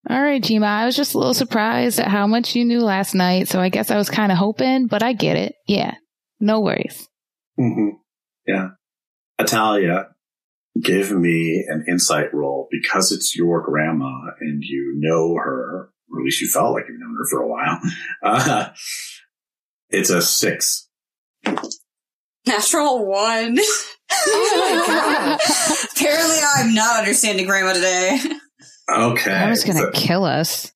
All right, Jima. I was just a little surprised at how much you knew last night, so I guess I was kind of hoping, but I get it. Yeah, no worries. hmm Yeah. Atalia, give me an insight roll because it's your grandma and you know her, or at least you felt like you've known her for a while. Uh, it's a six. Natural one. Oh my God. Apparently, I'm not understanding grandma today. Okay. I was going So- to kill us.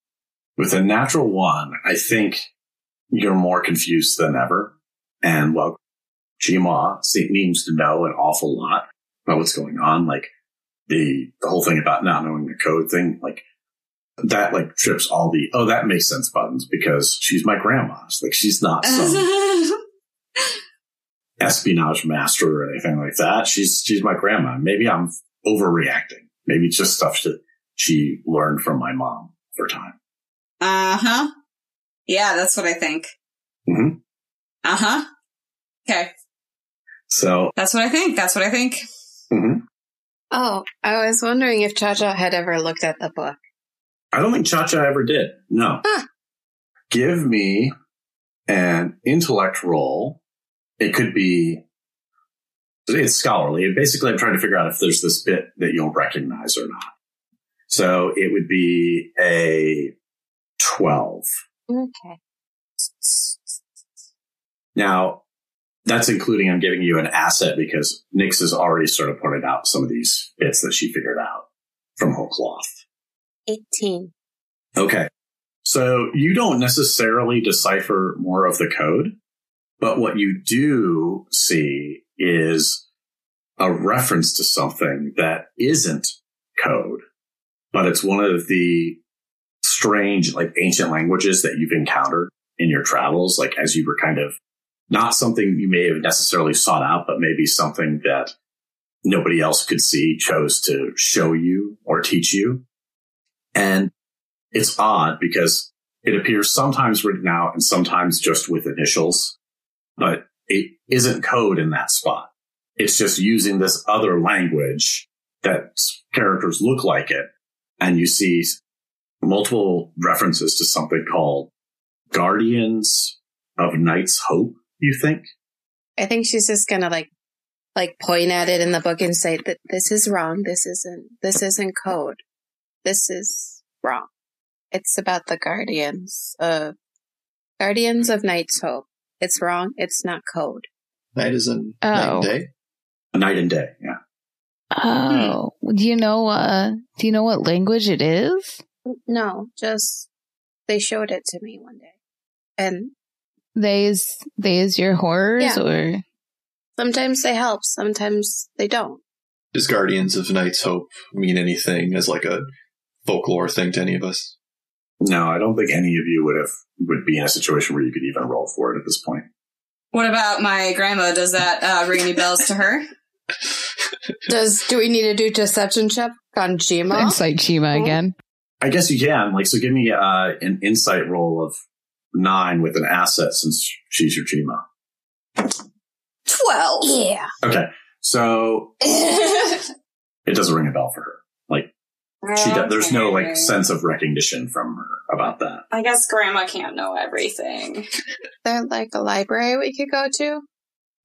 with a natural one, I think you're more confused than ever. And well, Jima seems to know an awful lot about what's going on. Like the, the whole thing about not knowing the code thing, like that like trips all the, oh, that makes sense buttons because she's my grandma's. Like she's not some espionage master or anything like that. She's, she's my grandma. Maybe I'm overreacting. Maybe it's just stuff that she learned from my mom for time. Uh huh. Yeah, that's what I think. Mhm. Uh huh. Okay, So, that's what I think. That's what I think. mhm. Oh, I was wondering if Cha Cha had ever looked at the book. I don't think Cha Cha ever did. No. Huh. Give me an intellect roll. It could be, it's scholarly. Basically, I'm trying to figure out if there's this bit that you'll recognize or not. So it would be a 12. Okay. Now, that's including I'm giving you an asset because Nix has already sort of pointed out some of these bits that she figured out from whole cloth. 18. Okay. So you don't necessarily decipher more of the code, but what you do see is a reference to something that isn't code, but it's one of the strange, like ancient languages that you've encountered in your travels, like as you were kind of not something you may have necessarily sought out, but maybe something that nobody else could see, chose to show you or teach you. And it's odd because it appears sometimes written out and sometimes just with initials, but it isn't code in that spot. It's just using this other language that characters look like it and you see multiple references to something called Guardians of Night's Hope, you think? I think she's just gonna like, like point at it in the book and say that this is wrong. This isn't, this isn't code. This is wrong. It's about the guardians of, guardians of Night's Hope. It's wrong. It's not code. Night is in night Oh. and day. A night and day, yeah. Oh, do you know? Uh, do you know what language it is? No, just, they showed it to me one day. And They is they is your horrors, Yeah. or sometimes they help. Sometimes they don't. Does Guardians of Night's Hope mean anything as like a folklore thing to any of us? No, I don't think any of you would have would be in a situation where you could even roll for it at this point. What about my grandma? Does that uh, ring any bells to her? Does, do we need to do deception check on Jima? insight Chima Oh. again? I guess you can. Like, so give me uh, an insight roll of nine with an asset since she's your Chima. Twelve. Yeah. Okay, so it doesn't ring a bell for her. Like, she does, there's no like sense of recognition from her about that. I guess grandma can't know everything. There like a library we could go to?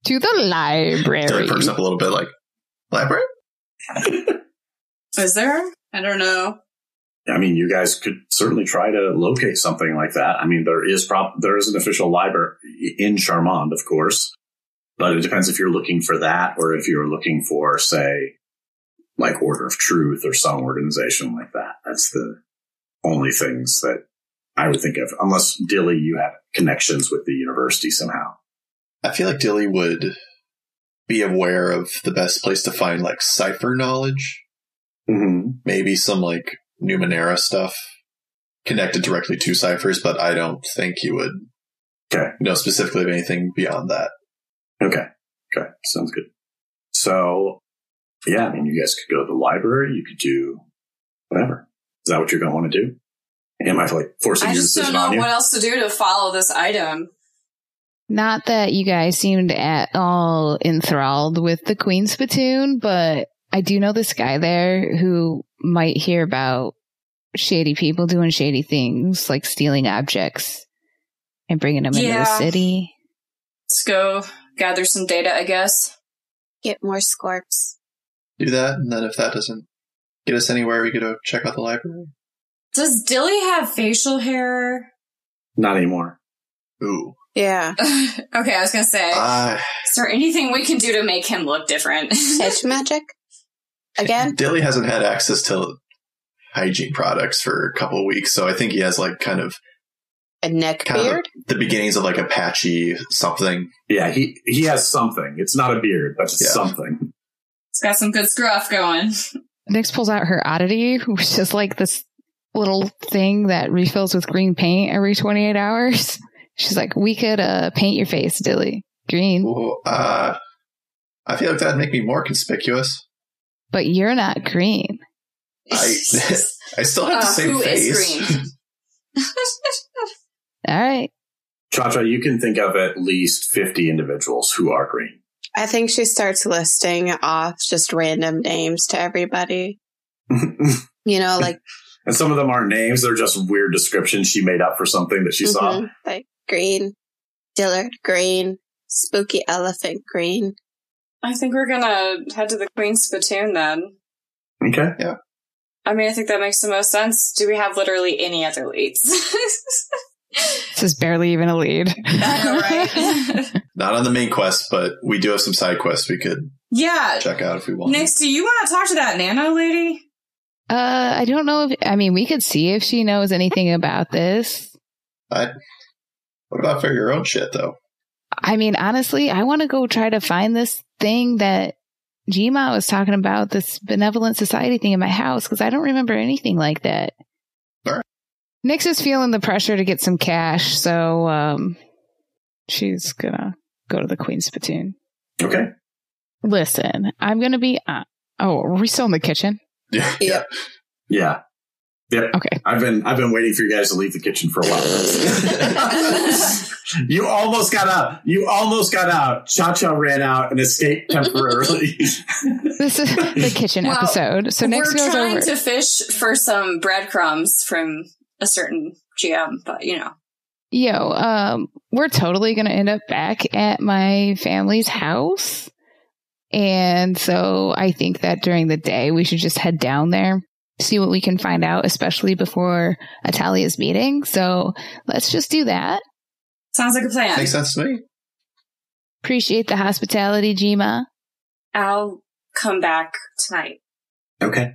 To the library. Dilly perks up a little bit like, library? Is there? I don't know. I mean, you guys could certainly try to locate something like that. I mean, there is prob- there is an official library in Charmonde, of course, but it depends if you're looking for that or if you're looking for, say, like Order of Truth or some organization like that. That's the only things that I would think of, unless Dilly, you have connections with the university somehow. I feel like Dilly would be aware of the best place to find like cipher knowledge. Mm-hmm. Maybe some like Numenera stuff connected directly to ciphers, but I don't think he would Okay. know specifically of anything beyond that. Okay. Okay. Sounds good. So, yeah, I mean, you guys could go to the library. You could do whatever. Is that what you're going to want to do? Am I like forcing I your just don't know what else to do to follow this item. Not that you guys seemed at all enthralled with the Queen spittoon, but I do know this guy there who might hear about shady people doing shady things, like stealing objects and bringing them into the city. Let's go gather some data, I guess. Get more scorps. Do that, and then if that doesn't get us anywhere, we could go check out the library. Does Dilly have facial hair? Not anymore. Ooh. Yeah. okay, I was gonna say, Uh, is there anything we can do to make him look different? Edge magic? Again? Dilly hasn't had access to hygiene products for a couple of weeks, so I think he has like kind of A neck kind of beard? the, the beginnings of like a patchy something. Yeah, he, he has something. It's not a beard, but Yeah. something. It's got some good scruff going. Nyx pulls out her oddity, which is like this little thing that refills with green paint every 28 hours. She's like, we could uh, paint your face, Dilly. Green. Well, uh, I feel like that'd make me more conspicuous. But you're not green. I I still have the Uh, same who is face. green? All right. Cha Cha, you can think of at least 50 individuals who are green. I think she starts listing off just random names to everybody. You know, like, And some of them aren't names. They're just weird descriptions she made up for something that she saw. mhm, like green, Dillard green, spooky elephant green. I think we're gonna head to the Queen's spittoon then. Okay. Yeah. I mean, I think that makes the most sense. Do we have literally any other leads? This is barely even a lead. I know, right? Not on the main quest, but we do have some side quests we could yeah. check out if we want. Nix, do you want to talk to that Nano lady? Uh, I don't know if, I mean, we could see if she knows anything about this. I, what about for your own shit though? I mean, honestly, I want to go try to find this thing that Gma was talking about, this benevolent society thing in my house, because I don't remember anything like that. Alright. Nyx is feeling the pressure to get some cash, so um, she's gonna go to the Queen's Spittoon. Okay. Listen, I'm gonna be. Uh, oh, are we still in the kitchen? Yeah. Yep. Yeah. Yep. Okay. I've been I've been waiting for you guys to leave the kitchen for a while. you almost got out. You almost got out. Cha Cha ran out and escaped temporarily. This is the kitchen Well, episode. So next We're goes trying over. to fish for some breadcrumbs from a certain GM, but you know. Yo, um, we're totally gonna end up back at my family's house. And so I think that during the day we should just head down there, see what we can find out, especially before Atalia's meeting. So let's just do that. Sounds like a plan. Makes sense to me. Appreciate the hospitality, Jima. I'll come back tonight. okay.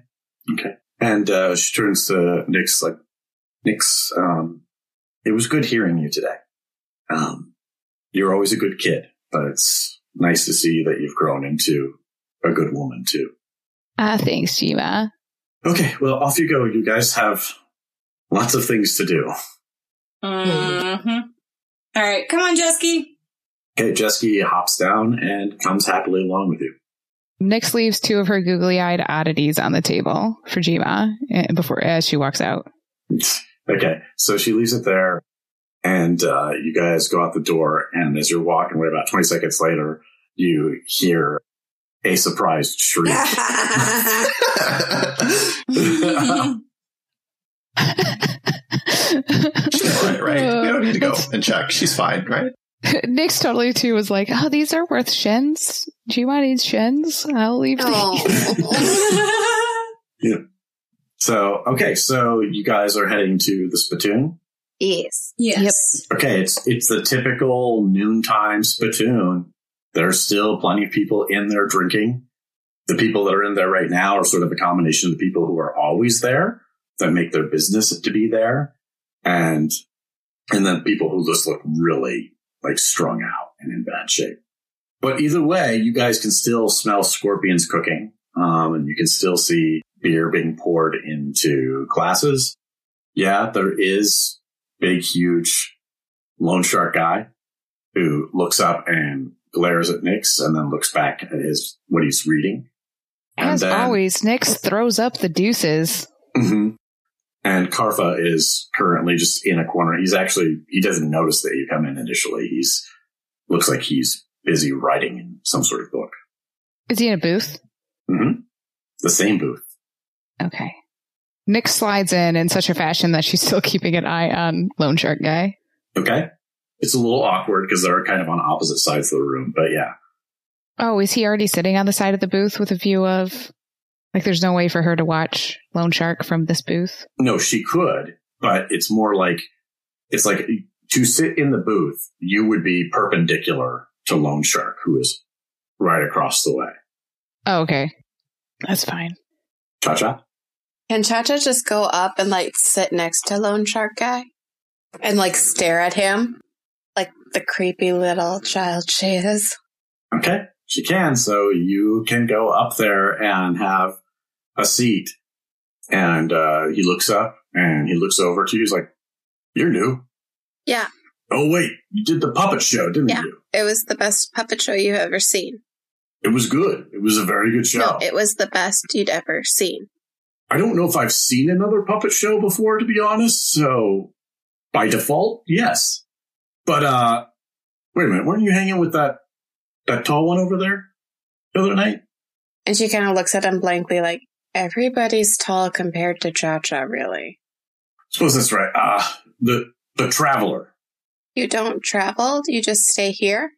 Okay. And uh, she turns to Nyx like, Nyx, um, it was good hearing you today. Um, you're always a good kid, but it's nice to see that you've grown into a good woman too. Ah, thanks, Jima. Okay, well, off you go. You guys have lots of things to do. Mm-hmm. All right, come on, Seskii. Okay, Seskii hops down and comes happily along with you. Nyx leaves two of her googly-eyed oddities on the table for Jima eh, before as she walks out. Okay, so she leaves it there, and uh, you guys go out the door. And as you're walking away, about 20 seconds later, you hear a surprised shriek. She's all right, right? We don't need to go and check. She's fine, right? Nick's totally too was like, "Oh, these are worth shins. Jima needs shins? I'll leave these." Oh. So, okay, so you guys are heading to the spittoon. yes. yes. Okay, it's it's the typical noontime spittoon. There's still plenty of people in there drinking. The people that are in there right now are sort of a combination of the people who are always there that make their business to be there, and and then people who just look really like strung out and in bad shape. But either way, you guys can still smell scorpions cooking, um, and you can still see beer being poured into glasses. Yeah, there is big, huge loan shark guy who looks up and glares at Nyx and then looks back at his what he's reading. As then- always, Nyx throws up the deuces. hmm And Karfa is currently just in a corner. He's actually he doesn't notice that you come in initially. He's looks like he's busy writing in some sort of book. Is he in a booth? hmm The same booth. Okay. Nyx slides in in such a fashion that she's still keeping an eye on Lone Shark Guy. Okay. It's a little awkward because they're kind of on opposite sides of the room, but yeah. Oh, is he already sitting on the side of the booth with a view of like there's no way for her to watch Lone Shark from this booth? No, she could, but it's more like it's like to sit in the booth, you would be perpendicular to Lone Shark, who is right across the way. Oh, okay. That's fine. Cha cha. Can Cha Cha just go up and like sit next to Lone Shark Guy and like stare at him like the creepy little child she is? Okay, she can. So you can go up there and have a seat. And uh, he looks up and he looks over to you. He's like, "You're new." Yeah. Oh wait, you did the puppet show, didn't Yeah. you? It was the best puppet show you've ever seen. It was good. It was a very good show. No, it was the best you'd ever seen. I don't know if I've seen another puppet show before, to be honest. So by default, yes. But uh wait a minute, weren't you hanging with that that tall one over there the other night? And she kind of looks at him blankly, like, everybody's tall compared to Cha Cha, really. I suppose that's right. Uh the the traveler. You don't travel? You just stay here?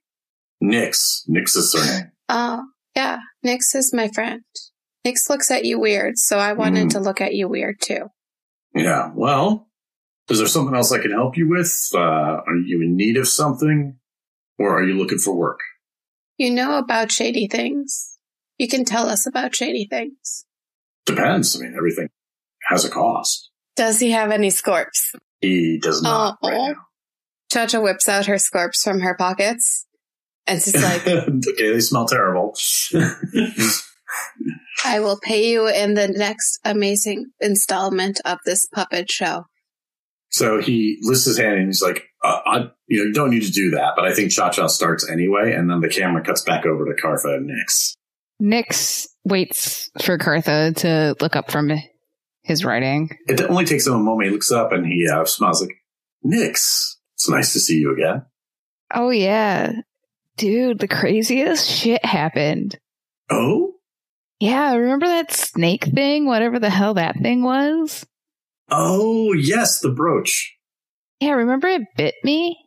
Nix. Nix is her name. Oh, yeah. Nyx is my friend. Nyx looks at you weird, so I wanted Mm. to look at you weird too. Yeah. Well, is there something else I can help you with? Uh are you in need of something? Or are you looking for work? You know about shady things. You can tell us about shady things. Depends. I mean, everything has a cost. Does he have any scorps? He does not Oh. right Cha Cha whips out her scorps from her pockets. And she's like, okay, they smell terrible. I will pay you in the next amazing installment of this puppet show. So he lifts his hand and he's like, uh, I, you know, you don't need to do that, but I think Cha Cha starts anyway. And then the camera cuts back over to Karfa and Nix. Nyx waits for Cartha to look up from his writing. It only takes him a moment. He looks up and he uh, smiles like, Nix, it's nice to see you again. Oh yeah. Dude, the craziest shit happened. Oh? Yeah, remember that snake thing? Whatever the hell that thing was? Oh, yes, the brooch. Yeah, remember it bit me?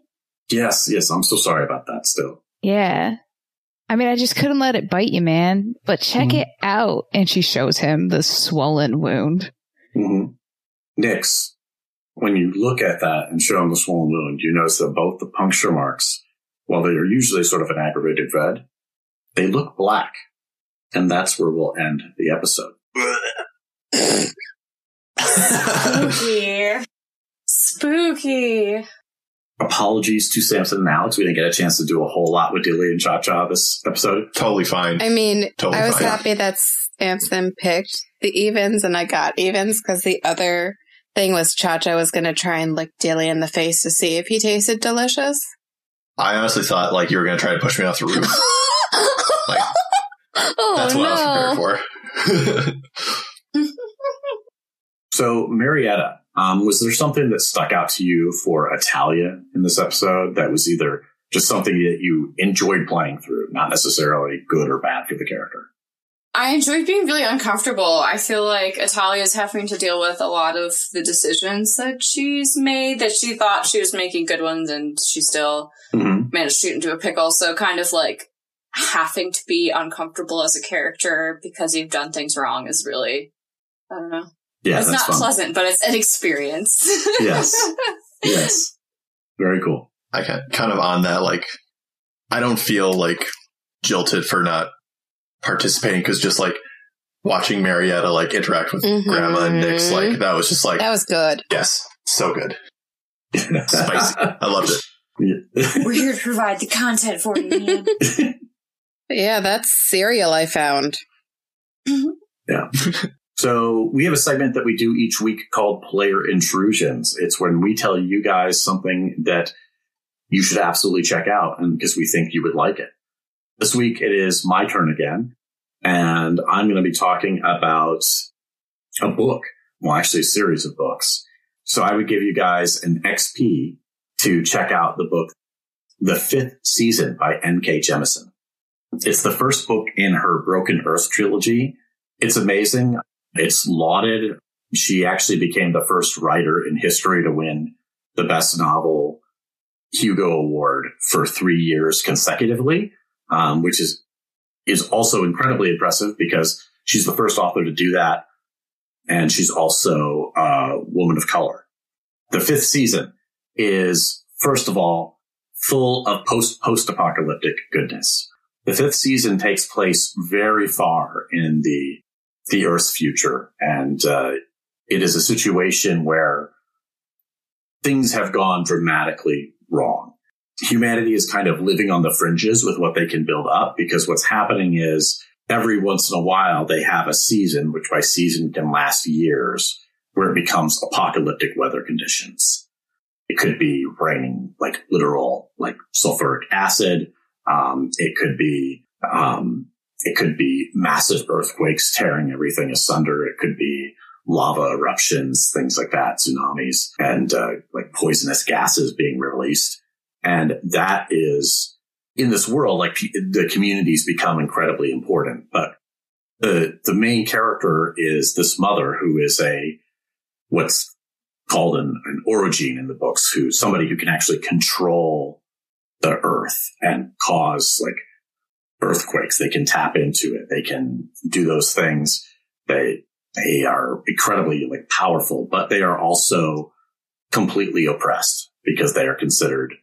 Yes, yes, I'm so sorry about that still. Yeah. I mean, I just couldn't let it bite you, man. But check Mhm. it out. And she shows him the swollen wound. Mm-hmm. Nix, when you look at that and show him the swollen wound, you notice that both the puncture marks, while they are usually sort of an aggravated red, they look black. And that's where we'll end the episode. Spooky. Spooky. Apologies to Samson and Alex. We didn't get a chance to do a whole lot with Dilly and Cha Cha this episode. totally fine. I mean, Totally I was fine. happy that Samson picked the evens and I got evens because the other thing was Cha Cha was going to try and lick Dilly in the face to see if he tasted delicious. I honestly thought like you were going to try to push me off the roof. Like, oh, That's what I was prepared for. So, Marietta, um, was there something that stuck out to you for Italia in this episode that was either just something that you enjoyed playing through, not necessarily good or bad for the character? I enjoyed being really uncomfortable. I feel like Italia's having to deal with a lot of the decisions that she's made that she thought she was making good ones and she still Mm-hmm. managed to shoot into a pickle. So kind of like having to be uncomfortable as a character because you've done things wrong is really, I don't know. Yeah, it's not fun. pleasant, but it's an experience. Yes. Yes. Very cool. I can kind of on that, like, I don't feel like jilted for not participating because just like watching Marietta like interact with Mhm. Grandma and Nyx, like that was just like, That was good. yes, so good. Spicy. I loved it. We're here to provide the content for you, man. But yeah, that's cereal I found. Mm-hmm. Yeah. So we have a segment that we do each week called Player Intrusions. It's when we tell you guys something that you should absolutely check out and because we think you would like it. This week it is my turn again and I'm going to be talking about a book. Well, actually a series of books. So I would give you guys an XP to check out the book, The Fifth Season by N.K. Jemisin. It's the first book in her Broken Earth trilogy. It's amazing. It's lauded. She actually became the first writer in history to win the best novel Hugo Award for three years consecutively, um, which is is also incredibly impressive because she's the first author to do that, and she's also a woman of color. The fifth season is first of all full of post post apocalyptic goodness. The fifth season takes place very far in the the Earth's future. And uh, it is a situation where things have gone dramatically wrong. Humanity is kind of living on the fringes with what they can build up because what's happening is every once in a while they have a season, which by season can last years, where it becomes apocalyptic weather conditions. It could be raining like literal, like sulfuric acid. Um, it could be, um, it could be massive earthquakes tearing everything asunder. It could be lava eruptions, things like that, tsunamis, and uh, like poisonous gases being released. And that is in this world, like the communities become incredibly important. But the the main character is this mother who is a what's called an, an orogene in the books, who's somebody who can actually control the earth and cause like earthquakes. They can tap into it. They can do those things. They, they are incredibly like powerful, but they are also completely oppressed because they are considered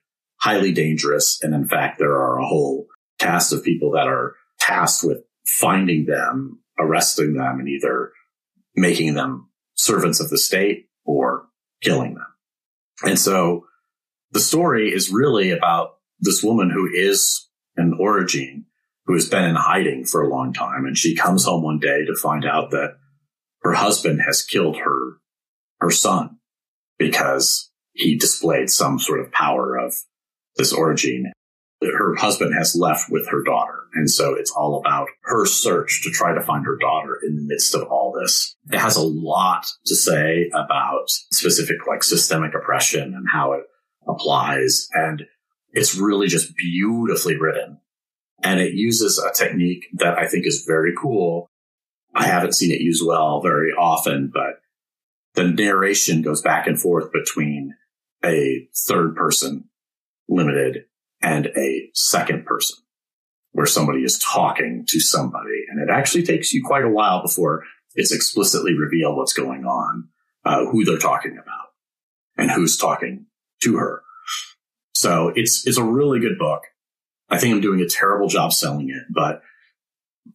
highly dangerous. And in fact, there are a whole cast of people that are tasked with finding them, arresting them, and either making them servants of the state or killing them. And so the story is really about this woman who is an orogene who has been in hiding for a long time. And she comes home one day to find out that her husband has killed her, her son because he displayed some sort of power of this orogene. her husband has left with her daughter. And so it's all about her search to try to find her daughter in the midst of all this. It has a lot to say about specific like systemic oppression and how it applies. And it's really just beautifully written. And it uses a technique that I think is very cool. I haven't seen it used well very often, but the narration goes back and forth between a third person limited and a second person where somebody is talking to somebody. And it actually takes you quite a while before it's explicitly revealed what's going on, uh, who they're talking about and who's talking to her. So it's, it's a really good book. I think I'm doing a terrible job selling it, but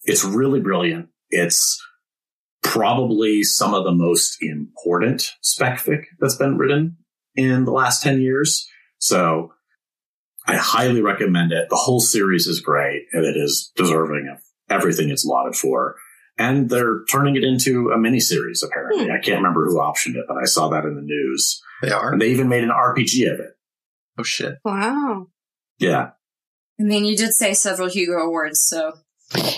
it's really brilliant. It's probably some of the most important spec fic that's been written in the last 10 years. So I highly recommend it. The whole series is great and it is deserving of everything it's lauded for. And they're turning it into a miniseries, apparently. Hmm. I can't remember who optioned it, but I saw that in the news. They are. And they even made an RPG of it. Oh shit. Wow. Yeah. I mean, you did say several Hugo Awards, so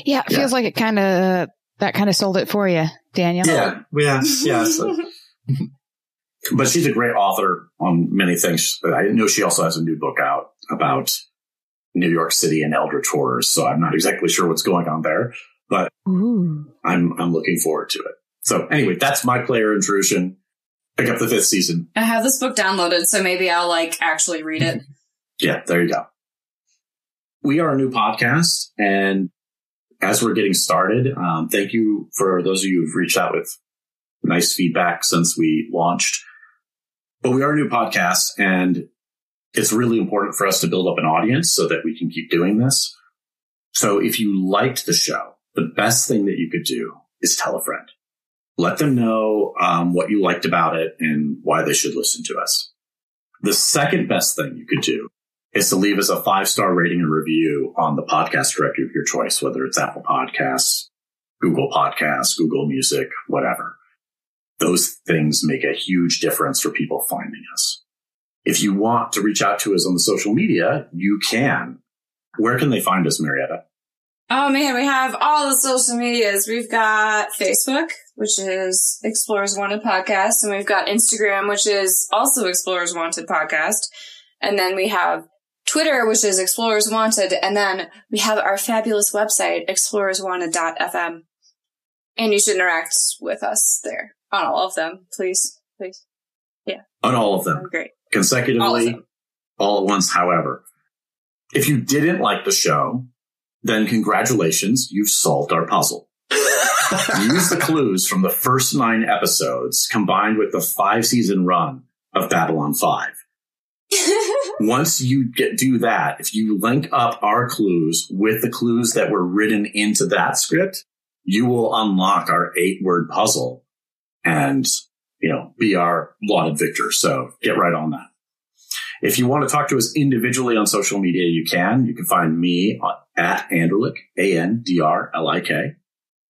Yeah, it Yeah. feels like it kind of that kind of sold it for you, Daniel. Yeah. Yeah. Yeah. So- but she's a great author on many things. I know she also has a new book out about New York City and Eldritch horrors. So I'm not exactly sure what's going on there, but Ooh. I'm I'm looking forward to it. So anyway, that's my player intrusion. Pick up the fifth season. I have this book downloaded, so maybe I'll like actually read it. Yeah, there you go. We are a new podcast, and as we're getting started, um, thank you for those of you who've reached out with nice feedback since we launched. But we are a new podcast, and it's really important for us to build up an audience so that we can keep doing this. So if you liked the show, the best thing that you could do is tell a friend. Let them know um, what you liked about it and why they should listen to us. The second best thing you could do is to leave us a five star rating and review on the podcast directory of your choice, whether it's Apple Podcasts, Google Podcasts, Google Music, whatever. Those things make a huge difference for people finding us. If you want to reach out to us on the social media, you can. Where can they find us, Marietta? Oh man, we have all the social medias. We've got Facebook, which is Explorers Wanted Podcast, and we've got Instagram, which is also Explorers Wanted Podcast. And then we have Twitter, which is Explorers Wanted, and then we have our fabulous website, explorerswanted.fm. And you should interact with us there on all of them, please. Please. Yeah. On all of them be great. All consecutively, them. all at once, however. If you didn't like the show, then congratulations, you've solved our puzzle. Use the clues from the first nine episodes combined with the five season run of Babylon 5. Once you get do that, if you link up our clues with the clues that were written into that script, you will unlock our eight word puzzle and, you know, be our lauded victor. So get right on that. If you want to talk to us individually on social media, you can. You can find me on- at Andrlik, A-N-D-R-L-I-K.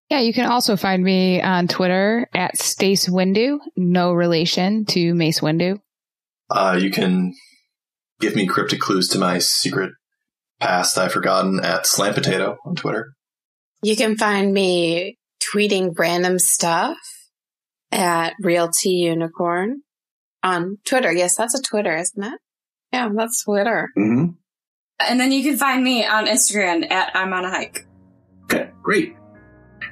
Yeah, you can also find me on Twitter at Stace Windu, no relation to Mace Windu. Uh, you can give me cryptic clues to my secret past I've forgotten at Slam Potato on Twitter. You can find me tweeting random stuff at Realty Unicorn on Twitter. Yes, that's a Twitter, isn't it? Yeah, that's Twitter. hmm and then you can find me on Instagram at I'm on a hike. Okay, great.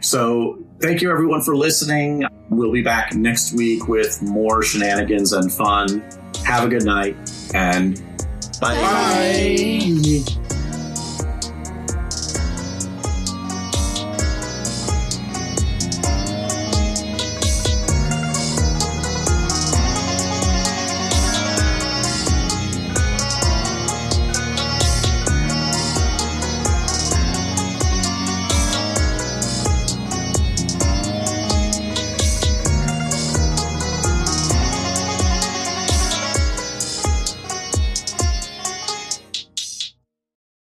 So thank you everyone for listening. We'll be back next week with more shenanigans and fun. Have a good night and Bye. bye.